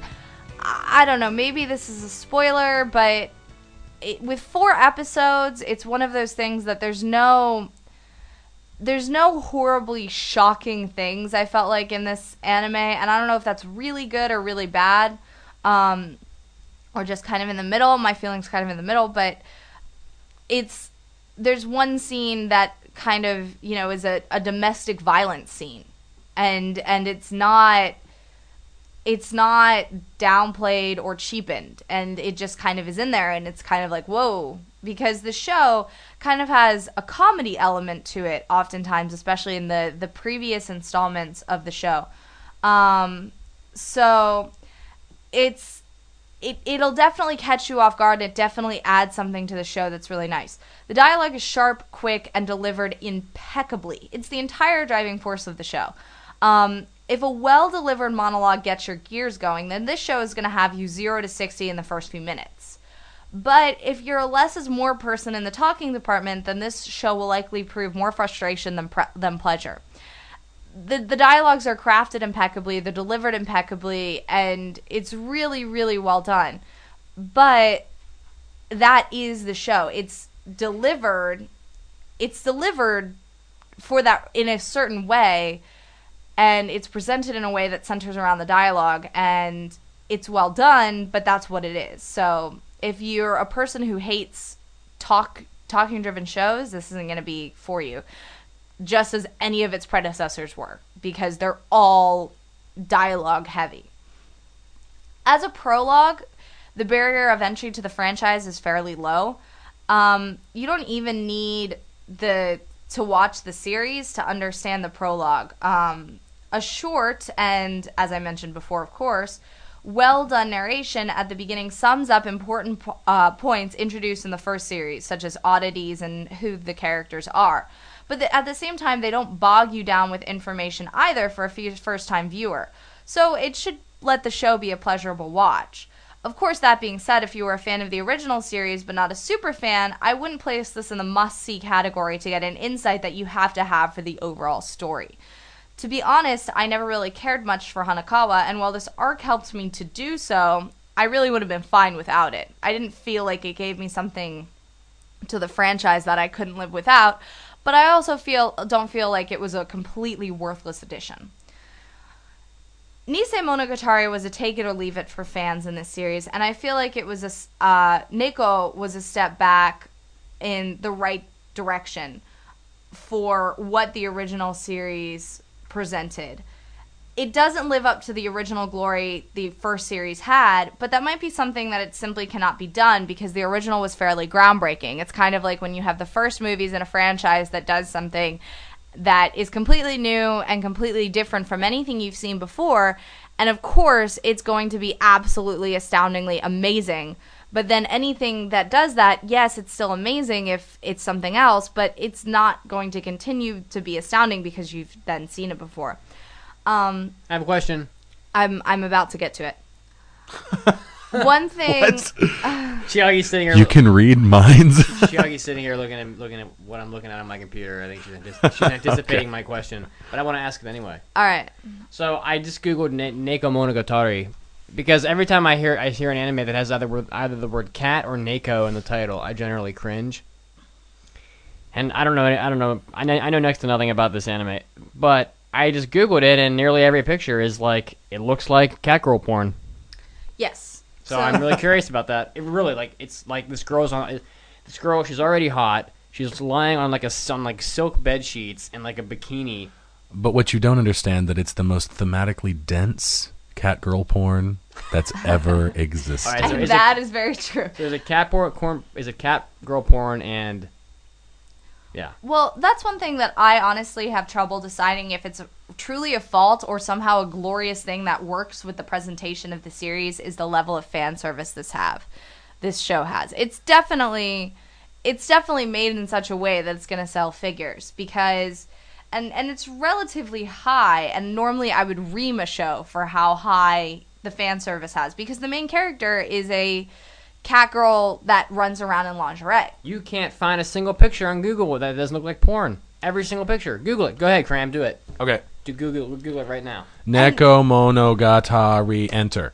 I don't know, maybe this is a spoiler, but it, with four episodes, it's one of those things that there's no there's no horribly shocking things I felt like in this anime, and I don't know if that's really good or really bad, um, or just kind of in the middle. My feelings kind of in the middle, but it's there's one scene that kind of you know is a, a domestic violence scene, and and it's not it's not downplayed or cheapened. And it just kind of is in there and it's kind of like whoa. Because the show kind of has a comedy element to it oftentimes especially in the the previous installments of the show. Um so it's it, it'll definitely catch you off guard. It definitely adds something to the show that's really nice. The dialogue is sharp, quick, and delivered impeccably. It's the entire driving force of the show. Um, if a well delivered monologue gets your gears going, then this show is going to have you 0 to 60 in the first few minutes. But if you're a less is more person in the talking department, then this show will likely prove more frustration than, pre- than pleasure. The, the dialogues are crafted impeccably, they're delivered impeccably, and it's really, really well done. But that is the show. It's delivered it's delivered for that in a certain way and it's presented in a way that centers around the dialogue and it's well done but that's what it is so if you're a person who hates talk talking driven shows this isn't going to be for you just as any of its predecessors were because they're all dialogue heavy as a prologue the barrier of entry to the franchise is fairly low um, you don't even need the to watch the series to understand the prologue. Um, a short and, as I mentioned before, of course, well done narration at the beginning sums up important po- uh, points introduced in the first series, such as oddities and who the characters are. But the, at the same time, they don't bog you down with information either for a first time viewer. So it should let the show be a pleasurable watch. Of course, that being said, if you were a fan of the original series but not a super fan, I wouldn't place this in the must see category to get an insight that you have to have for the overall story. To be honest, I never really cared much for Hanekawa, and while this arc helped me to do so, I really would have been fine without it. I didn't feel like it gave me something to the franchise that I couldn't live without, but I also feel don't feel like it was a completely worthless addition. Nise Monogatari was a take it or leave it for fans in this series, and I feel like it was a uh, Neko was a step back in the right direction for what the original series presented. It doesn't live up to the original glory the first series had, but that might be something that it simply cannot be done because the original was fairly groundbreaking. It's kind of like when you have the first movies in a franchise that does something that is completely new and completely different from anything you've seen before. And of course, it's going to be absolutely astoundingly amazing. But then anything that does that, yes, it's still amazing if it's something else, but it's not going to continue to be astounding because you've then seen it before. Um, I have a question. I'm I'm about to get to it. One thing, Chiaki's sitting here. You can read minds. Chiaki's sitting here looking at looking at what I'm looking at on my computer. I think she's, antici- she's anticipating my question, but I want to ask it anyway. all right. So I just googled Na- Neko Monogatari because every time I hear I hear an anime that has either word, either the word cat or Neko in the title, I generally cringe. And I don't know. I don't know. I know, I know next to nothing about this anime, but I just googled it, and nearly every picture is like it looks like catgirl porn. Yes. So, I'm really curious about that. It really like it's like this girl's on this girl. She's already hot. She's lying on like a on like silk bed sheets and like a bikini. but what you don't understand that it's the most thematically dense catgirl porn that's ever existed. All right, so and is that it, is very true. there's a cat porn, is a cat girl porn and yeah. Well, that's one thing that I honestly have trouble deciding if it's truly a fault or somehow a glorious thing that works with the presentation of the series is the level of fan service this have this show has. It's definitely it's definitely made in such a way that it's going to sell figures because and and it's relatively high and normally I would ream a show for how high the fan service has because the main character is a cat girl that runs around in lingerie. You can't find a single picture on Google that doesn't look like porn. Every single picture. Google it. Go ahead, Cram. Do it. Okay. Do Google Google it right now. Neko Monogatari enter.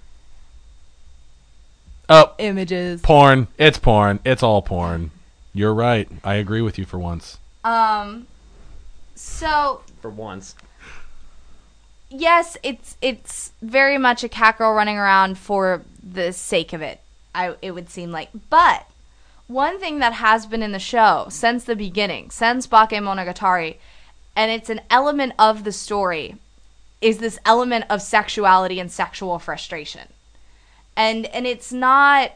Oh, Images. porn. It's porn. It's all porn. You're right. I agree with you for once. Um so For once. yes, it's it's very much a cat girl running around for the sake of it. I it would seem like, but one thing that has been in the show since the beginning, since Bake Monogatari, and it's an element of the story, is this element of sexuality and sexual frustration, and and it's not,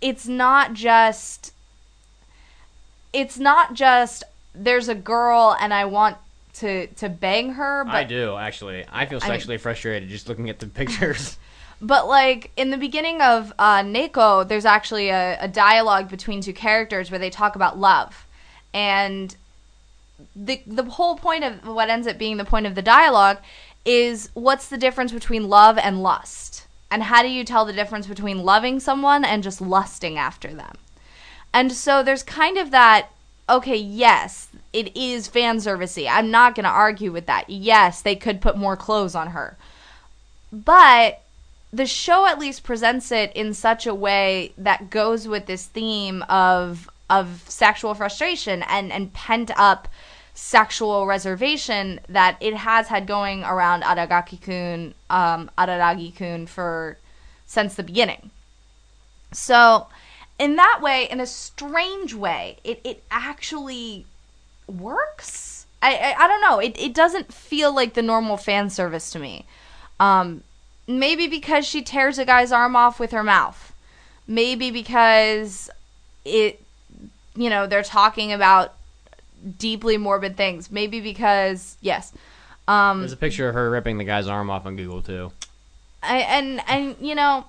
it's not just, it's not just there's a girl and I want to to bang her, but I do actually. I feel I mean- sexually frustrated just looking at the pictures. But like in the beginning of uh, Neko, there's actually a, a dialogue between two characters where they talk about love, and the the whole point of what ends up being the point of the dialogue is what's the difference between love and lust, and how do you tell the difference between loving someone and just lusting after them? And so there's kind of that. Okay, yes, it is fan servicey. I'm not going to argue with that. Yes, they could put more clothes on her, but the show at least presents it in such a way that goes with this theme of of sexual frustration and and pent up sexual reservation that it has had going around Aragaki-kun, um, Araragi-kun for since the beginning. So, in that way, in a strange way, it, it actually works. I, I, I don't know. It, it doesn't feel like the normal fan service to me. Um, maybe because she tears a guy's arm off with her mouth. Maybe because it, you know, they're talking about deeply morbid things. Maybe because, yes. Um, There's a picture of her ripping the guy's arm off on Google too. I, and and you know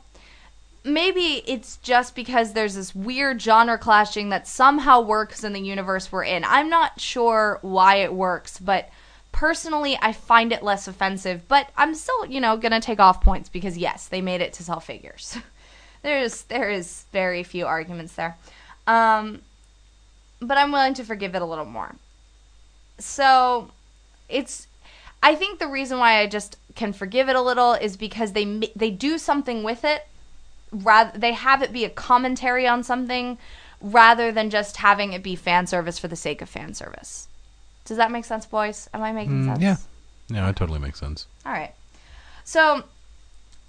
maybe it's just because there's this weird genre clashing that somehow works in the universe we're in i'm not sure why it works but personally i find it less offensive but i'm still you know gonna take off points because yes they made it to sell figures. There's there is very few arguments there. Um but i'm willing to forgive it a little more. So it's I think the reason why I just can forgive it a little is because they they do something with it rather they have it be a commentary on something rather than just having it be fan service for the sake of fan service. Does that make sense, boys? Am I making sense? Mm, yeah. Yeah, it totally makes sense. All right. So,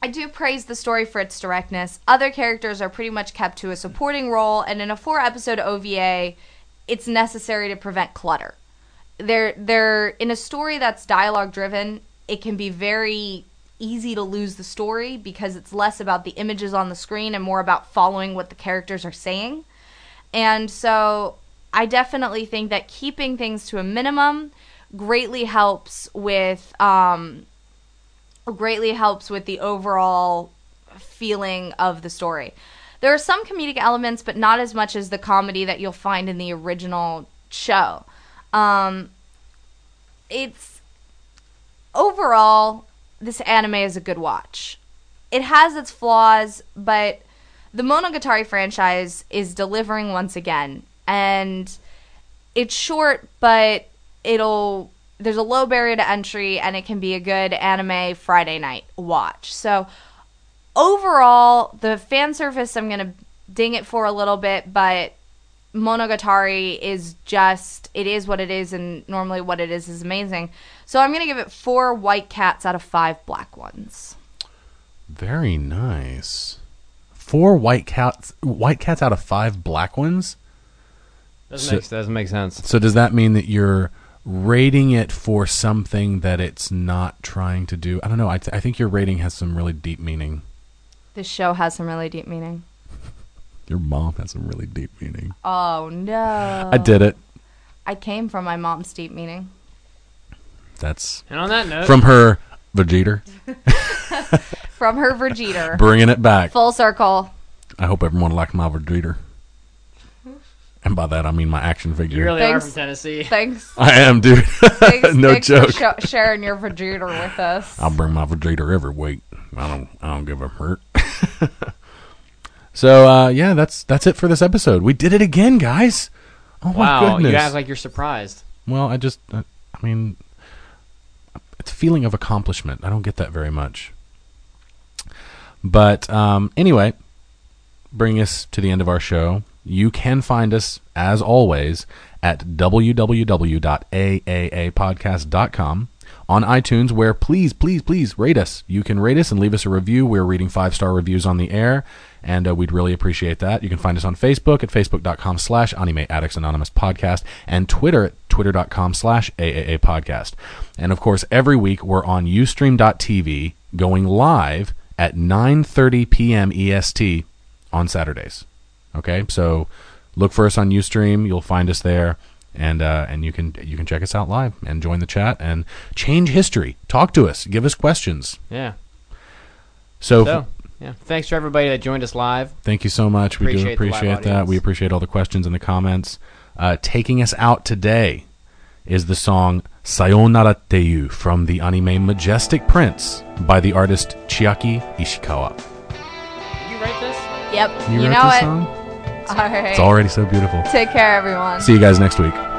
I do praise the story for its directness. Other characters are pretty much kept to a supporting role, and in a four episode OVA, it's necessary to prevent clutter. They're, they're in a story that's dialogue driven, it can be very easy to lose the story because it's less about the images on the screen and more about following what the characters are saying. And so I definitely think that keeping things to a minimum greatly helps with um, greatly helps with the overall feeling of the story. There are some comedic elements, but not as much as the comedy that you'll find in the original show. Um, it's overall, this anime is a good watch. It has its flaws, but the Monogatari franchise is delivering once again, and it's short, but it'll there's a low barrier to entry, and it can be a good anime Friday night watch. So overall, the fan service I'm gonna ding it for a little bit, but Monogatari is just it is what it is, and normally what it is is amazing. So I'm gonna give it four white cats out of five black ones. Very nice. Four white cats white cats out of five black ones? Doesn't So- make doesn't make sense. So does that mean that you're rating it for something that it's not trying to do? I don't know. I, th- I think your rating has some really deep meaning. This show has some really deep meaning. Your mom has some really deep meaning. Oh no! I did it. I came from my mom's deep meaning. That's And on that note, from her Vegeta, From her Vegeta. bringing it back. Full circle. I hope everyone liked my Vegeta. And by that I mean my action figure. you really Thanks. are from Tennessee. Thanks. I am, dude. Thanks, no thanks joke. for sh- sharing your Vegeta with us. I'll bring my Vegeta every week. I don't. I don't give a hurt. so uh, yeah, that's that's it for this episode. We did it again, guys. Oh my Wow, goodness. you act like you're surprised. well, I just. Uh, I mean, it's a feeling of accomplishment. I don't get that very much. But um, anyway, bring us to the end of our show. You can find us, as always, at www.aaapodcast.com on iTunes, where please, please, please rate us. You can rate us and leave us a review. We're reading five star reviews on the air, and uh, we'd really appreciate that. You can find us on Facebook at facebook.com slash anime addicts anonymous podcast and Twitter at twitter.com slash AAA podcast. And of course, every week we're on ustream.tv going live at 9.30 p.m. EST on Saturdays. Okay, so look for us on UStream. You'll find us there, and uh, and you can you can check us out live and join the chat and change history. Talk to us. Give us questions. Yeah. So, So, yeah. Thanks to everybody that joined us live. thank you so much. we do Appreciate the appreciate that. audience. We appreciate all the questions and the comments. Uh, taking us out today is the song Sayonara Teyu from the anime Majestic Prince by the artist Chiaki Ishikawa. Did you write this? Yep. You, You, wrote know this it. song? All right. It's already so beautiful. Take care, everyone. See you guys next week.「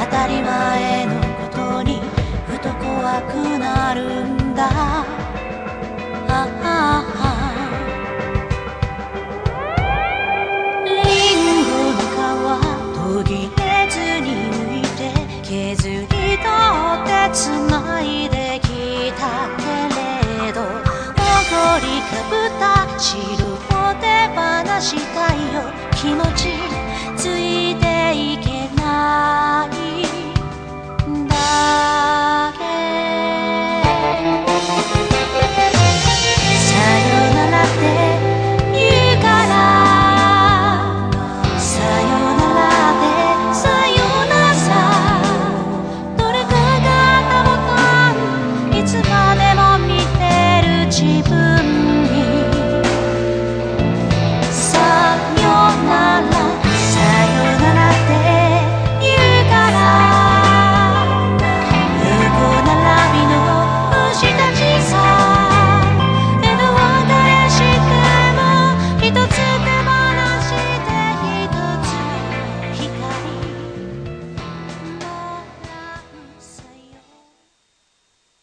当たり前のことに」怖くなるんだ。ああリンゴの皮途切れずに剥いて削り取ってつないできたけれど誇りかぶった白手放したいよ。気持ちついていけないだ。